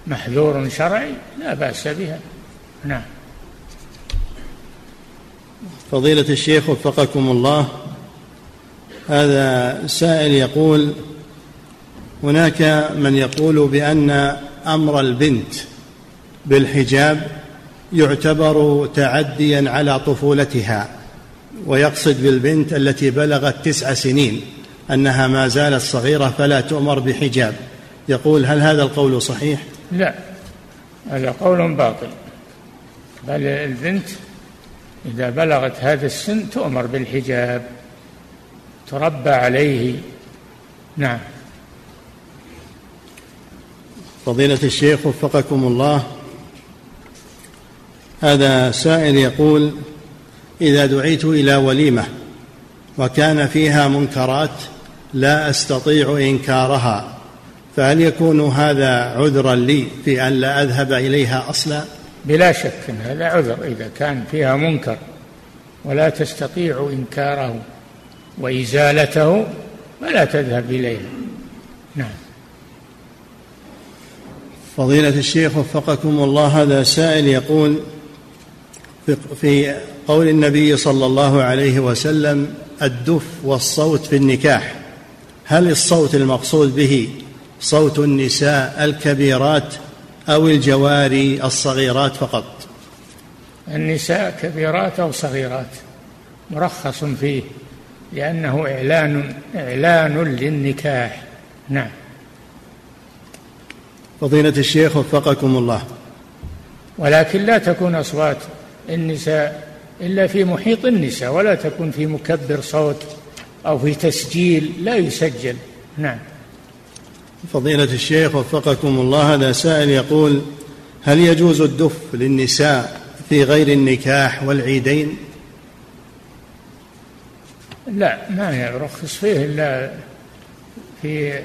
محذور شرعي لا بأس بها. نعم.
فضيلة الشيخ وفقكم الله هذا سائل يقول هناك من يقول بأن أمر البنت بالحجاب يعتبر تعديا على طفولتها ويقصد بالبنت التي بلغت تسع سنين أنها ما زالت صغيرة فلا تؤمر بحجاب. يقول هل هذا القول صحيح؟
لا هذا قول باطل. بل البنت إذا بلغت هذا السن تؤمر بالحجاب تربى عليه. نعم.
فضيلة الشيخ وفقكم الله. هذا سائل يقول إذا دعيت إلى وليمة وكان فيها منكرات لا أستطيع إنكارها فهل يكون هذا عذرا لي في أن لا أذهب إليها أصلا؟
بلا شك هذا عذر إذا كان فيها منكر ولا تستطيع إنكاره وإزالته فلا تذهب إليها. نعم.
فضيلة الشيخ وفقكم الله هذا سائل يقول في قول النبي صلى الله عليه وسلم الدف والصوت في النكاح. هل الصوت المقصود به صوت النساء الكبيرات أو الجواري الصغيرات فقط؟
النساء كبيرات أو صغيرات مرخص فيه لأنه إعلان إعلان للنكاح. نعم.
فضيلة الشيخ وفقكم الله.
ولكن لا تكون أصوات النساء إلا في محيط النساء ولا تكون في مكبر صوت أو في تسجيل لا يسجل. نعم.
فضيلة الشيخ وفقكم الله هذا سائل يقول هل يجوز الدف للنساء في غير النكاح والعيدين؟
لا ما يرخص فيه إلا في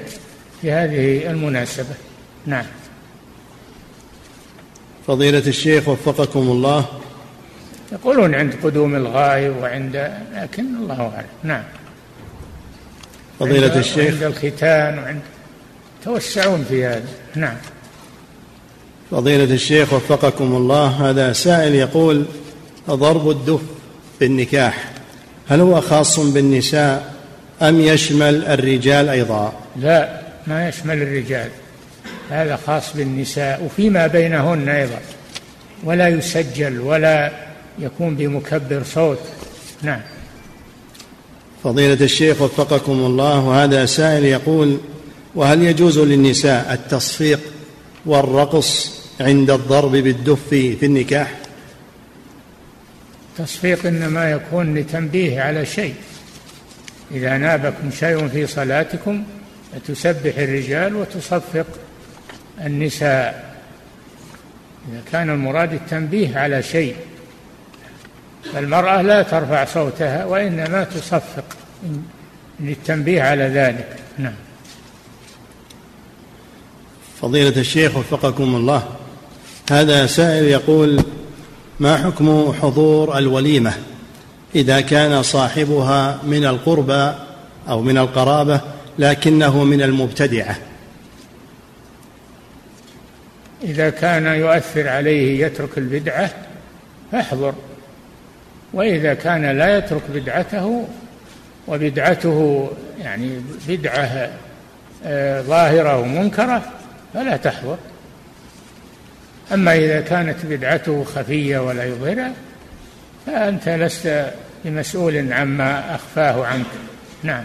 في هذه المناسبة. نعم.
فضيلة الشيخ وفقكم الله
يقولون عند قدوم الغائب وعند لكن الله أعلم. نعم.
فضيلة الشيخ.
عند الختان وعند توسعون في هذا. نعم.
فضيلة الشيخ وفقكم الله. هذا سائل يقول ضرب الدف في النكاح هل هو خاص بالنساء أم يشمل الرجال أيضا؟
لا ما يشمل الرجال. هذا خاص بالنساء وفيما بينهن أيضا. ولا يسجل ولا يكون بمكبر صوت. نعم.
فضيلة الشيخ وفقكم الله وهذا سائل يقول وهل يجوز للنساء التصفيق والرقص عند الضرب بالدف في النكاح؟
تصفيق إنما يكون لتنبيه على شيء. إذا نابكم شيء في صلاتكم فتسبح الرجال وتصفق النساء. إذا كان المراد التنبيه على شيء. فالمرأة لا ترفع صوتها وإنما تصفق للتنبيه على ذلك. نعم.
فضيلة الشيخ وفقكم الله هذا سائل يقول ما حكم حضور الوليمة؟ إذا كان صاحبها من القربى أو من القرابة لكنه من المبتدعة.
إذا كان يؤثر عليه يترك البدعة فاحضر. وإذا كان لا يترك بدعته وبدعته يعني بدعة آه، ظاهرة ومنكرة فلا تحضر. أما إذا كانت بدعته خفية ولا يظهرها فأنت لست بمسؤول عما أخفاه عنك. نعم.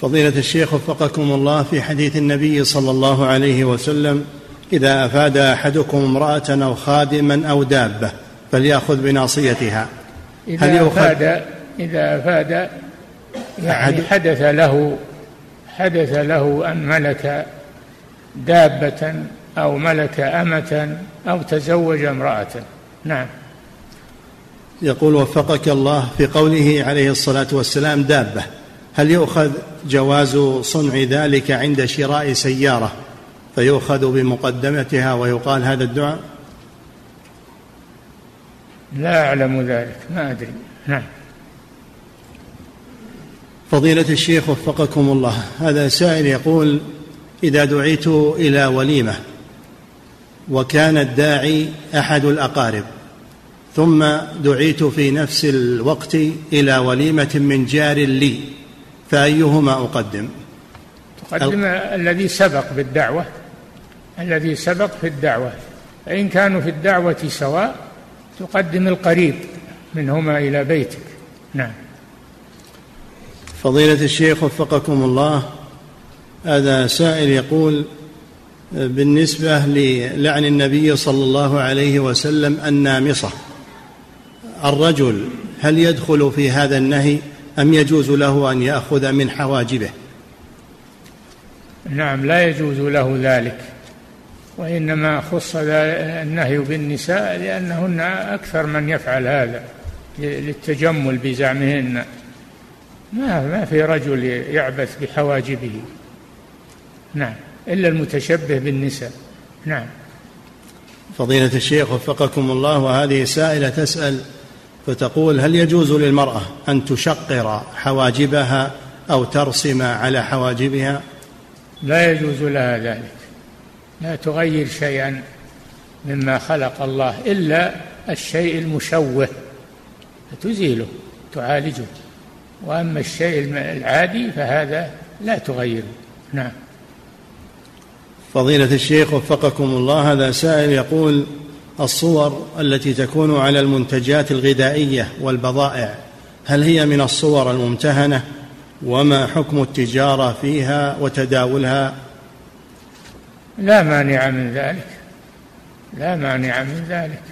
فضيلة الشيخ وفقكم الله في حديث النبي صلى الله عليه وسلم إذا أفاد أحدكم امرأة أو خادما أو دابة فليأخذ بناصيتها.
إذا هل أفاد إذا أفاد يعني حدث له حدث له أن ملك دابة أو ملك أمة أو تزوج امرأة. نعم.
يقول وفقك الله في قوله عليه الصلاة والسلام دابة. هل يؤخذ جواز صنع ذلك عند شراء سيارة؟ فيؤخذ بمقدمتها ويقال هذا الدعاء؟
لا أعلم ذلك ما أدري. نعم.
فضيلة الشيخ وفقكم الله هذا سائل يقول إذا دعيت إلى وليمة وكان الداعي أحد الأقارب ثم دعيت في نفس الوقت إلى وليمة من جار لي فأيهما أقدم؟
تقدم الذي سبق بالدعوة الذي سبق في الدعوة فإن كانوا في الدعوة سواء تقدم القريب منهما إلى بيتك. نعم.
فضيلة الشيخ وفقكم الله هذا سائل يقول بالنسبة للعن النبي صلى الله عليه وسلم النامصة الرجل هل يدخل في هذا النهي أم يجوز له أن يأخذ من حواجبه؟
نعم لا يجوز له ذلك. وإنما خص النهي بالنساء لأنهن أكثر من يفعل هذا للتجمل بزعمهن. ما ما في رجل يعبث بحواجبه. نعم. إلا المتشبه بالنساء. نعم.
فضيلة الشيخ وفقكم الله وهذه سائلة تسأل فتقول هل يجوز للمرأة أن تشقر حواجبها أو ترسم على حواجبها؟
لا يجوز لها ذلك. لا تغير شيئا مما خلق الله إلا الشيء المشوه فتزيله تعالجه. وأما الشيء العادي فهذا لا تغيره. نعم.
فضيلة الشيخ وفقكم الله هذا سائل يقول الصور التي تكون على المنتجات الغذائية والبضائع هل هي من الصور الممتهنة؟ وما حكم التجارة فيها وتداولها؟
لا مانع من ذلك. لا مانع من ذلك.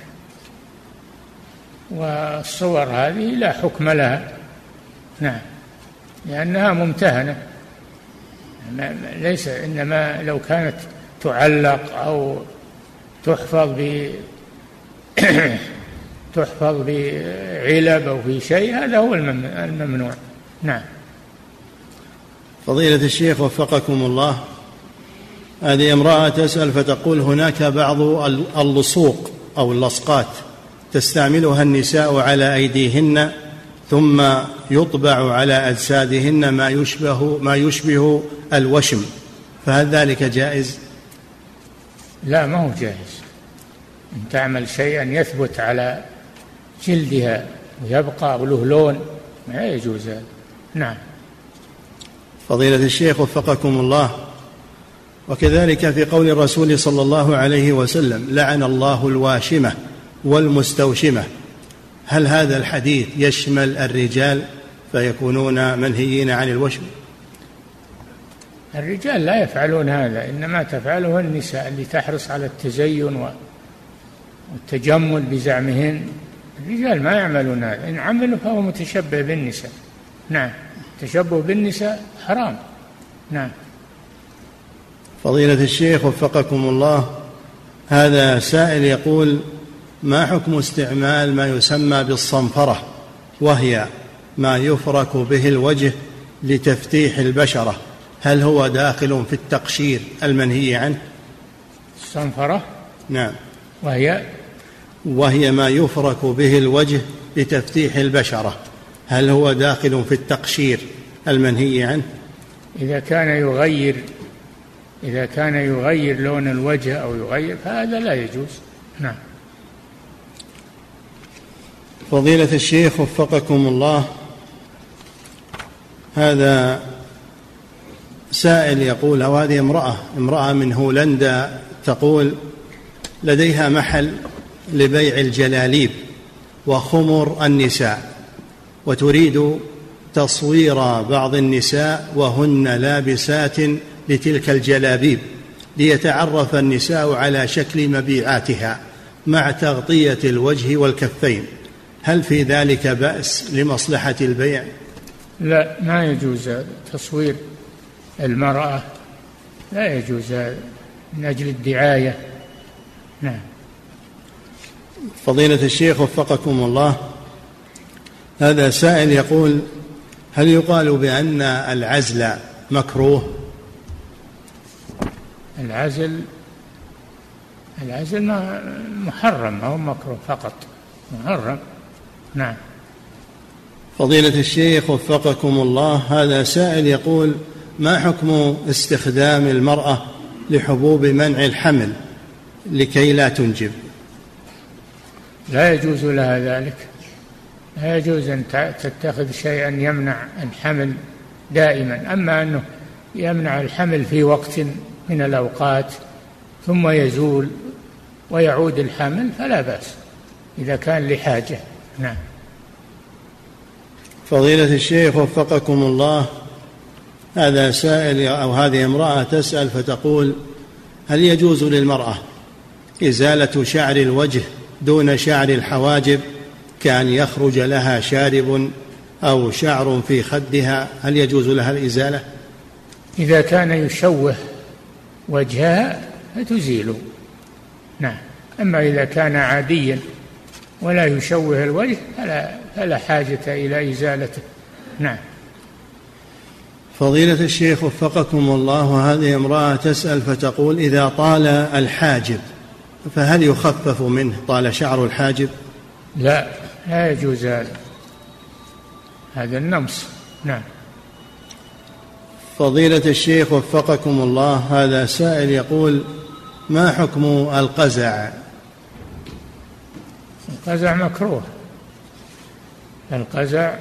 والصور هذه لا حكم لها. نعم. لأنها ممتهنة. ليس إنما لو كانت تعلق أو تحفظ ب تحفظ بعلب أو في شيء هذا هو الممنوع. نعم.
فضيلة الشيخ وفقكم الله. هذه امرأة تسأل فتقول هناك بعض اللصوق أو اللصقات تستعملها النساء على أيديهن ثم يطبع على أجسادهن ما يشبه ما يشبه الوشم. فهل ذلك جائز؟
لا ما هو جائز. أن تعمل شيئا يثبت على جلدها ويبقى وله لون ما يجوز هذا. نعم.
فضيلة الشيخ وفقكم الله. وكذلك في قول الرسول صلى الله عليه وسلم لعن الله الواشمة والمستوشمة. هل هذا الحديث يشمل الرجال فيكونون منهيين عن الوشم؟
الرجال لا يفعلون هذا إنما تفعله النساء اللي تحرص على التزين والتجمل بزعمهن. الرجال ما يعملون هذا. إن عملوا فهو متشبه بالنساء. نعم التشبه بالنساء حرام. نعم.
فضيلة الشيخ وفقكم الله هذا سائل يقول ما حكم استعمال ما يسمى بالصنفرة وهي ما يفرك به الوجه لتفتيح البشرة؟ هل هو داخل في التقشير المنهي عنه؟
الصنفرة؟
نعم.
وهي؟
وهي ما يفرك به الوجه لتفتيح البشرة. هل هو داخل في التقشير المنهي عنه؟
إذا كان يغير إذا كان يغير لون الوجه أو يغير فهذا لا يجوز. نعم.
فضيلة الشيخ وفقكم الله هذا سائل يقول أو هذه امرأة امرأة من هولندا تقول لديها محل لبيع الجلاليب وخمر النساء وتريد تصوير بعض النساء وهن لابسات لتلك الجلابيب ليتعرف النساء على شكل مبيعاتها مع تغطية الوجه والكفين. هل في ذلك بأس لمصلحة البيع؟
لا ما يجوز تصوير المرأة. لا يجوز من أجل الدعاية. نعم.
فضيلة الشيخ وفقكم الله هذا سائل يقول هل يقال بأن العزل مكروه؟
العزل العزل محرم أو مكروه فقط. محرم. نعم.
فضيلة الشيخ وفقكم الله هذا سائل يقول ما حكم استخدام المرأة لحبوب منع الحمل لكي لا تنجب؟
لا يجوز لها ذلك. لا يجوز أن تتخذ شيئا يمنع الحمل دائما. أما أنه يمنع الحمل في وقت من الأوقات ثم يزول ويعود الحمل فلا بأس إذا كان لحاجة. نعم.
فضيلة الشيخ وفقكم الله هذا سائل أو هذه امرأة تسأل فتقول هل يجوز للمرأة إزالة شعر الوجه دون شعر الحواجب كأن يخرج لها شارب أو شعر في خدها؟ هل يجوز لها الإزالة؟
إذا كان يشوه وجهها فتزيل. نعم. أما إذا كان عاديا ولا يشوه الوجه فلا, فلا حاجة إلى إزالته. نعم.
فضيلة الشيخ وفقكم الله هذه امرأة تسأل فتقول إذا طال الحاجب فهل يخفف منه طال شعر الحاجب؟
لا لا يجوز هذا. هذا النمص. نعم.
فضيلة الشيخ وفقكم الله هذا سائل يقول ما حكم القزع؟
القزع مكروه. القزع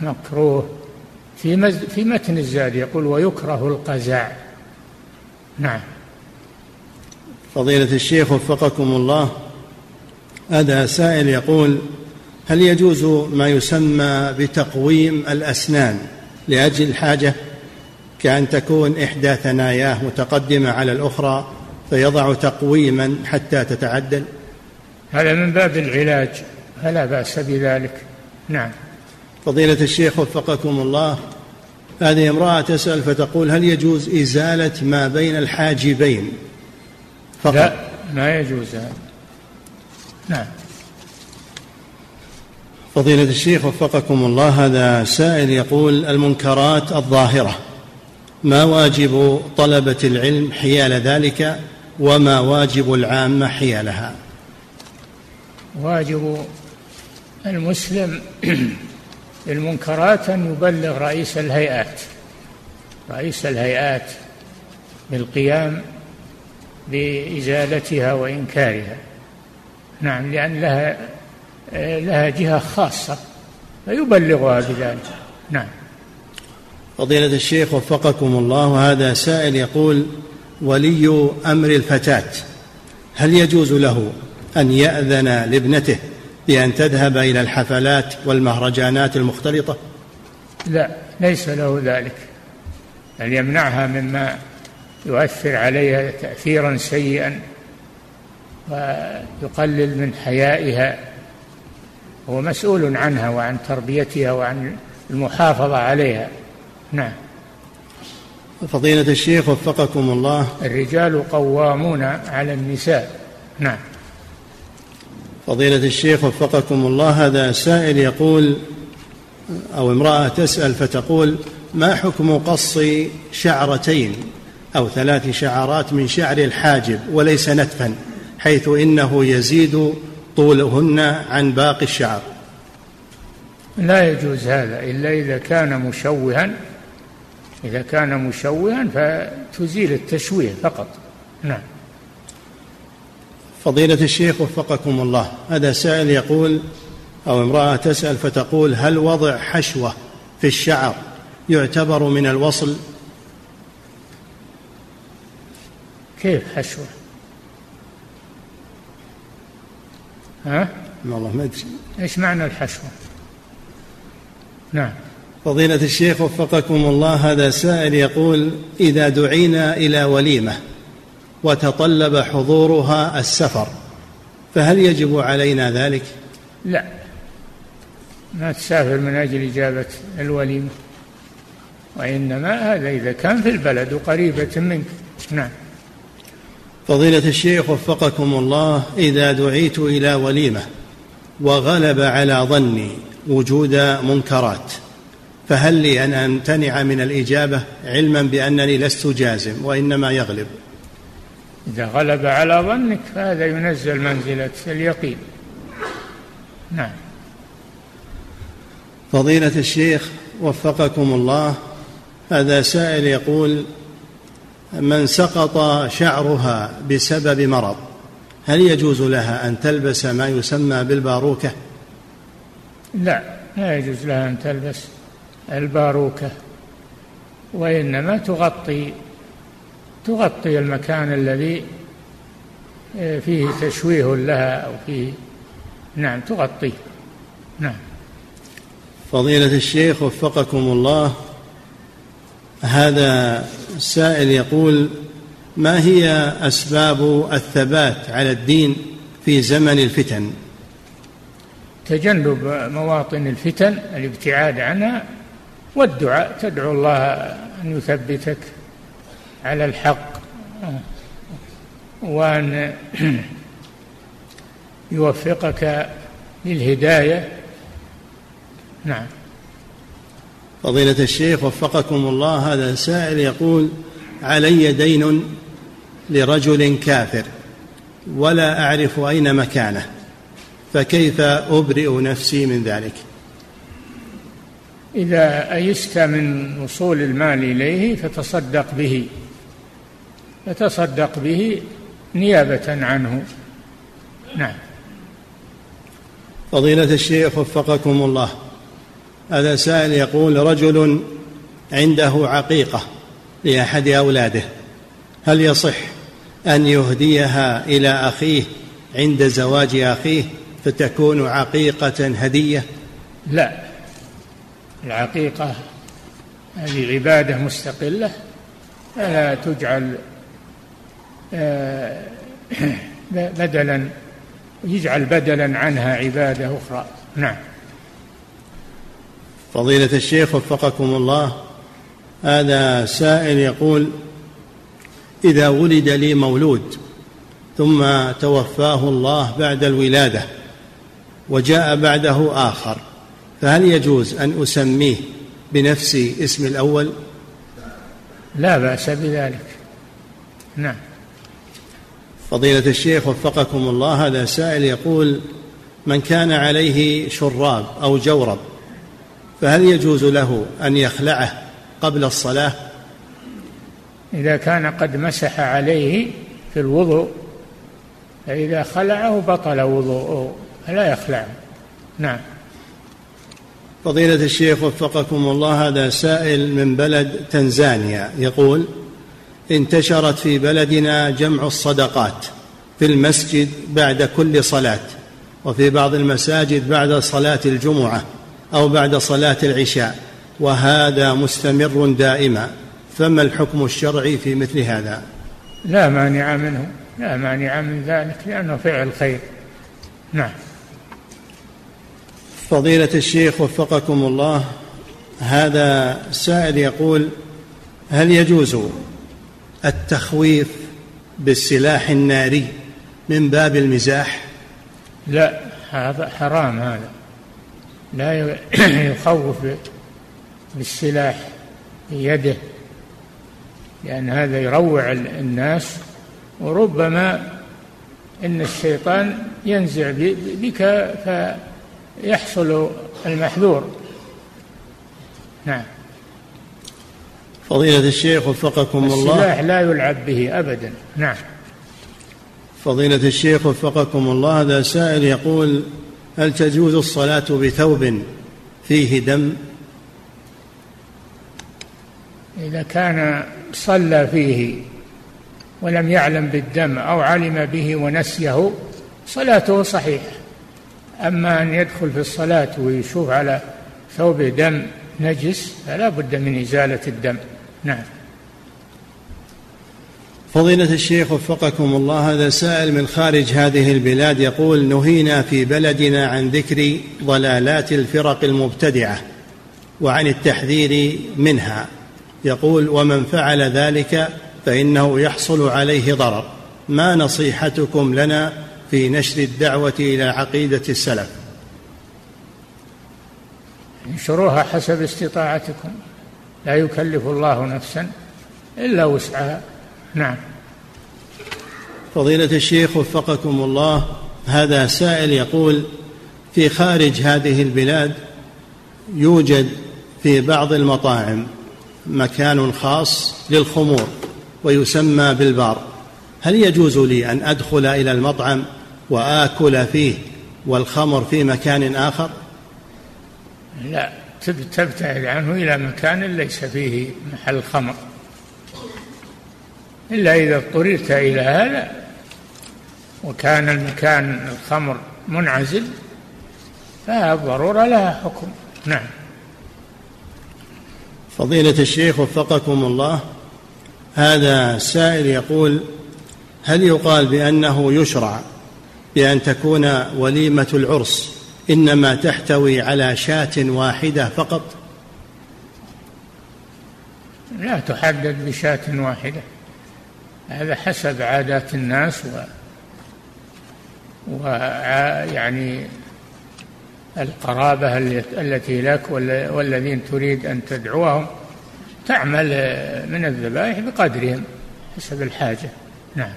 مكروه. في مز في متن الزاد يقول ويكره القزع. نعم.
فضيلة الشيخ وفقكم الله هذا سائل يقول هل يجوز ما يسمى بتقويم الأسنان لأجل الحاجة كأن تكون إحدى ثناياه متقدمة على الأخرى فيضع تقويما حتى تتعدل.
هذا من باب العلاج فلا بأس بذلك. نعم.
فضيلة الشيخ وفقكم الله هذه امرأة تسأل فتقول هل يجوز إزالة ما بين الحاجبين
فقط؟ لا ما يجوز. هذا نعم.
فضيلة الشيخ وفقكم الله هذا سائل يقول المنكرات الظاهرة. ما واجب طلبة العلم حيال ذلك وما واجب العامة حيالها.
واجب المسلم المنكرات أن يبلغ رئيس الهيئات رئيس الهيئات بالقيام بإزالتها وإنكارها. نعم لأن لها لها جهة خاصة فيبلغها بذلك. نعم.
فضيلة الشيخ وفقكم الله هذا سائل يقول ولي أمر الفتاة هل يجوز له أن يأذن لابنته بأن تذهب إلى الحفلات والمهرجانات المختلطة؟
لا ليس له ذلك أن يمنعها مما يؤثر عليها تأثيرا سيئا ويقلل من حيائها. هو مسؤول عنها وعن تربيتها وعن المحافظة عليها. نعم.
فضيلة الشيخ وفقكم الله.
الرجال قوامون على النساء. نعم.
فضيلة الشيخ وفقكم الله هذا سائل يقول أو امرأة تسأل فتقول ما حكم قص شعرتين أو ثلاث شعرات من شعر الحاجب وليس نتفا حيث إنه يزيد طولهن عن باقي الشعر؟
لا يجوز هذا إلا إذا كان مشوها إذا كان مشوها فتزيل التشويه فقط. نعم.
فضيلة الشيخ وفقكم الله هذا سائل يقول أو امرأة تسأل فتقول هل وضع حشوة في الشعر يعتبر من الوصل؟
كيف حشوة؟ ها؟
والله ما أدري.
إيش معنى الحشوة؟ نعم.
فضيلة الشيخ وفقكم الله هذا سائل يقول إذا دعينا إلى وليمة وتطلب حضورها السفر فهل يجب علينا ذلك؟
لا. ما تسافر من أجل إجابة الوليمة وإنما هذا إذا كان في البلد وقريبة منك. نعم.
فضيلة الشيخ وفقكم الله إذا دعيت إلى وليمة وغلب على ظني وجود منكرات فهل لي أن أمتنع من الإجابة علما بأنني لست جازم وإنما يغلب؟
إذا غلب على ظنك فهذا ينزل منزلة اليقين. نعم.
فضيلة الشيخ وفقكم الله هذا سائل يقول من سقط شعرها بسبب مرض هل يجوز لها أن تلبس ما يسمى بالباروكة؟
لا لا يجوز لها أن تلبس. الباروكة وإنما تغطي تغطي المكان الذي آه، فيه تشويه لها أو فيه نعم تغطيه نعم.
فضيلة الشيخ وفقكم الله هذا السائل يقول ما هي أسباب الثبات على الدين في زمن الفتن؟
تجنب مواطن الفتن الابتعاد عنها والدعاء تدعو الله أن يثبتك على الحق وأن يوفقك للهداية. نعم.
فضيلة الشيخ وفقكم الله هذا سائل يقول علي دين لرجل كافر ولا أعرف أين مكانه فكيف أبرئ نفسي من ذلك؟
إذا أيست من وصول المال إليه فتصدق به فتصدق به نيابة عنه. نعم.
فضيلة الشيخ وفقكم الله هذا سائل يقول رجل عنده عقيقة لأحد أولاده هل يصح أن يهديها إلى أخيه عند زواج أخيه فتكون عقيقة هدية؟
لا. العقيقة. هذه عبادة مستقلة فلا تجعل آه، بدلا يجعل بدلا عنها عبادة أخرى. نعم.
فضيلة الشيخ وفقكم الله هذا سائل يقول إذا ولد لي مولود ثم توفاه الله بعد الولادة وجاء بعده آخر فهل يجوز أن أسميه بنفس اسم الأول؟
لا بأس بذلك. نعم.
فضيلة الشيخ وفقكم الله هذا سائل يقول من كان عليه شراب أو جورب فهل يجوز له أن يخلعه قبل الصلاة؟
إذا كان قد مسح عليه في الوضوء فإذا خلعه بطل وضوءه فلا يخلعه. نعم.
فضيلة الشيخ وفقكم الله هذا سائل من بلد تنزانيا يقول انتشرت في بلدنا جمع الصدقات في المسجد بعد كل صلاة وفي بعض المساجد بعد صلاة الجمعة أو بعد صلاة العشاء وهذا مستمر دائما. فما الحكم الشرعي في مثل هذا؟
لا مانع منه لا مانع من ذلك لأنه فعل خير. نعم.
فضيلة الشيخ وفقكم الله هذا سائل يقول هل يجوز التخويف بالسلاح الناري من باب المزاح؟
لا هذا حرام هذا. لا يخوف بالسلاح يده لأن هذا يروع الناس وربما إن الشيطان ينزع بك فيحصل المحذور. نعم.
فضيلة الشيخ وفقكم الله.
السلاح لا يلعب به أبدا. نعم.
فضيلة الشيخ وفقكم الله هذا سائل يقول هل تجوز الصلاة بثوب فيه دم؟
إذا كان صلى فيه ولم يعلم بالدم أو علم به ونسيه صلاته صحيحة. أما أن يدخل في الصلاة ويشوف على ثوب دم نجس فلا بد من إزالة الدم. نعم.
فضيلة الشيخ وفقكم الله هذا سائل من خارج هذه البلاد يقول نهينا في بلدنا عن ذكر ضلالات الفرق المبتدعة وعن التحذير منها. يقول ومن فعل ذلك فإنه يحصل عليه ضرر. ما نصيحتكم لنا في نشر الدعوة إلى عقيدة السلف.
انشروها حسب استطاعتكم. لا يكلف الله نفسا إلا وسعها. نعم.
فضيلة الشيخ وفقكم الله هذا سائل يقول في خارج هذه البلاد يوجد في بعض المطاعم مكان خاص للخمور ويسمى بالبار. هل يجوز لي أن أدخل إلى المطعم وآكل فيه والخمر في مكان آخر؟
لا تبتعد عنه إلى مكان ليس فيه محل خمر. إلا إذا اضطررت إلى هذا وكان المكان الخمر منعزل فالضرورة لها حكم. نعم.
فضيلة الشيخ وفقكم الله هذا سائل يقول هل يقال بأنه يشرع بأن تكون وليمة العرس إنما تحتوي على شاة واحدة فقط.
لا تحدد بشاة واحدة هذا حسب عادات الناس و ويعني القرابة التي لك والذين تريد أن تدعوهم تعمل من الذبائح بقدرهم حسب الحاجة. نعم.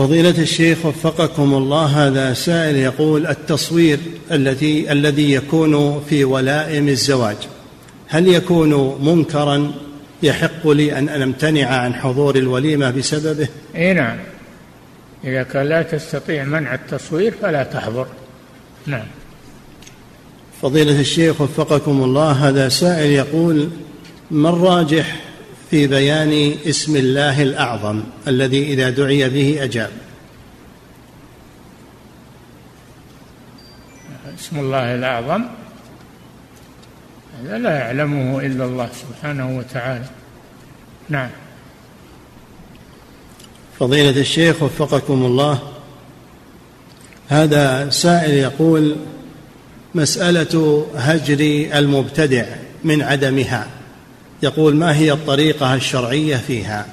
فضيلة الشيخ وفقكم الله هذا سائل يقول التصوير الذي الذي يكون في ولائم الزواج هل يكون منكرا يحق لي أن أمتنع عن حضور الوليمة بسببه؟
إي نعم. إذا كان لا تستطيع منع التصوير فلا تحضر. نعم.
فضيلة الشيخ وفقكم الله هذا سائل يقول ما الراجح في بيان اسم الله الأعظم الذي إذا دعي به أجاب.
اسم الله الأعظم؟ هذا لا يعلمه إلا الله سبحانه وتعالى. نعم.
فضيلة الشيخ وفقكم الله هذا سائل يقول مسألة هجر المبتدع من عدمها. يقول ما هي الطريقة الشرعية فيها؟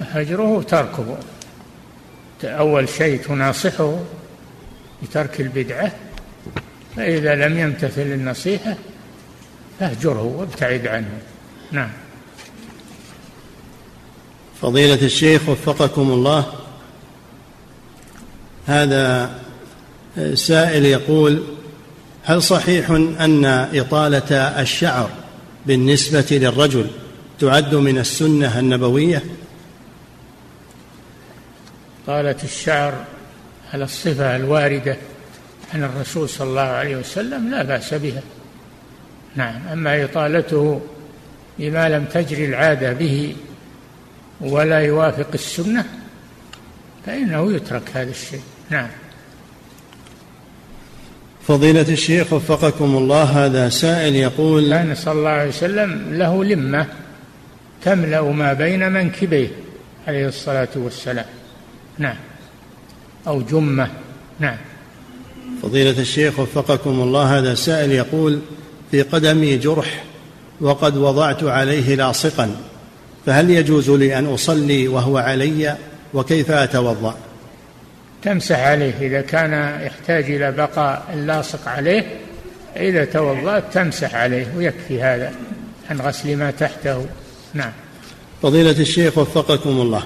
هجره تركه. أول شيء تناصحه بترك البدعة. فإذا لم يمتثل النصيحة فاهجره وابتعد عنه. نعم.
فضيلة الشيخ وفقكم الله هذا سائل يقول هل صحيح أن إطالة الشعر بالنسبة للرجل تعد من السنة النبوية؟
طالة الشعر على الصفة الواردة عن الرسول صلى الله عليه وسلم لا بأس بها. نعم أما إطالته بما لم تجري العادة به ولا يوافق السنة فإنه يترك هذا الشيء. نعم.
فضيلة الشيخ وفقكم الله هذا سائل يقول
كان صلى الله عليه وسلم له لمة تملأ ما بين منكبيه عليه الصلاة والسلام. نعم. أو جمة. نعم.
فضيلة الشيخ وفقكم الله هذا سائل يقول في قدمي جرح وقد وضعت عليه لاصقا فهل يجوز لي أن أصلي وهو علي وكيف أتوضأ؟
تمسح عليه إذا كان يحتاج إلى بقاء اللاصق عليه إذا توضأت تمسح عليه ويكفي هذا عن غسل ما تحته. نعم.
فضيلة الشيخ وفقكم الله.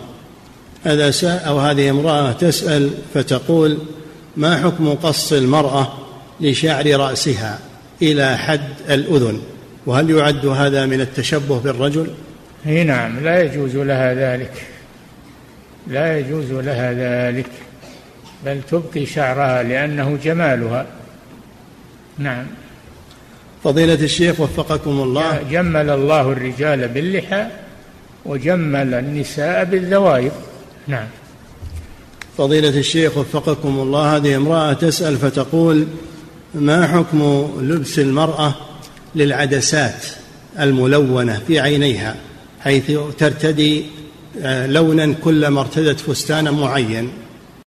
هذا أو هذه امرأة تسأل فتقول ما حكم قص المرأة لشعر رأسها إلى حد الأذن؟ وهل يعد هذا من التشبه بالرجل؟
إي نعم لا يجوز لها ذلك. لا يجوز لها ذلك. بل تبقي شعرها لأنه جمالها. نعم.
فضيلة الشيخ وفقكم الله.
جمل الله الرجال باللحى وجمل النساء بالذوائب نعم.
فضيلة الشيخ وفقكم الله هذه امرأة تسأل فتقول ما حكم لبس المرأة للعدسات الملونة في عينيها حيث ترتدي آه، لونا كلما ارتدت فستانا معين؟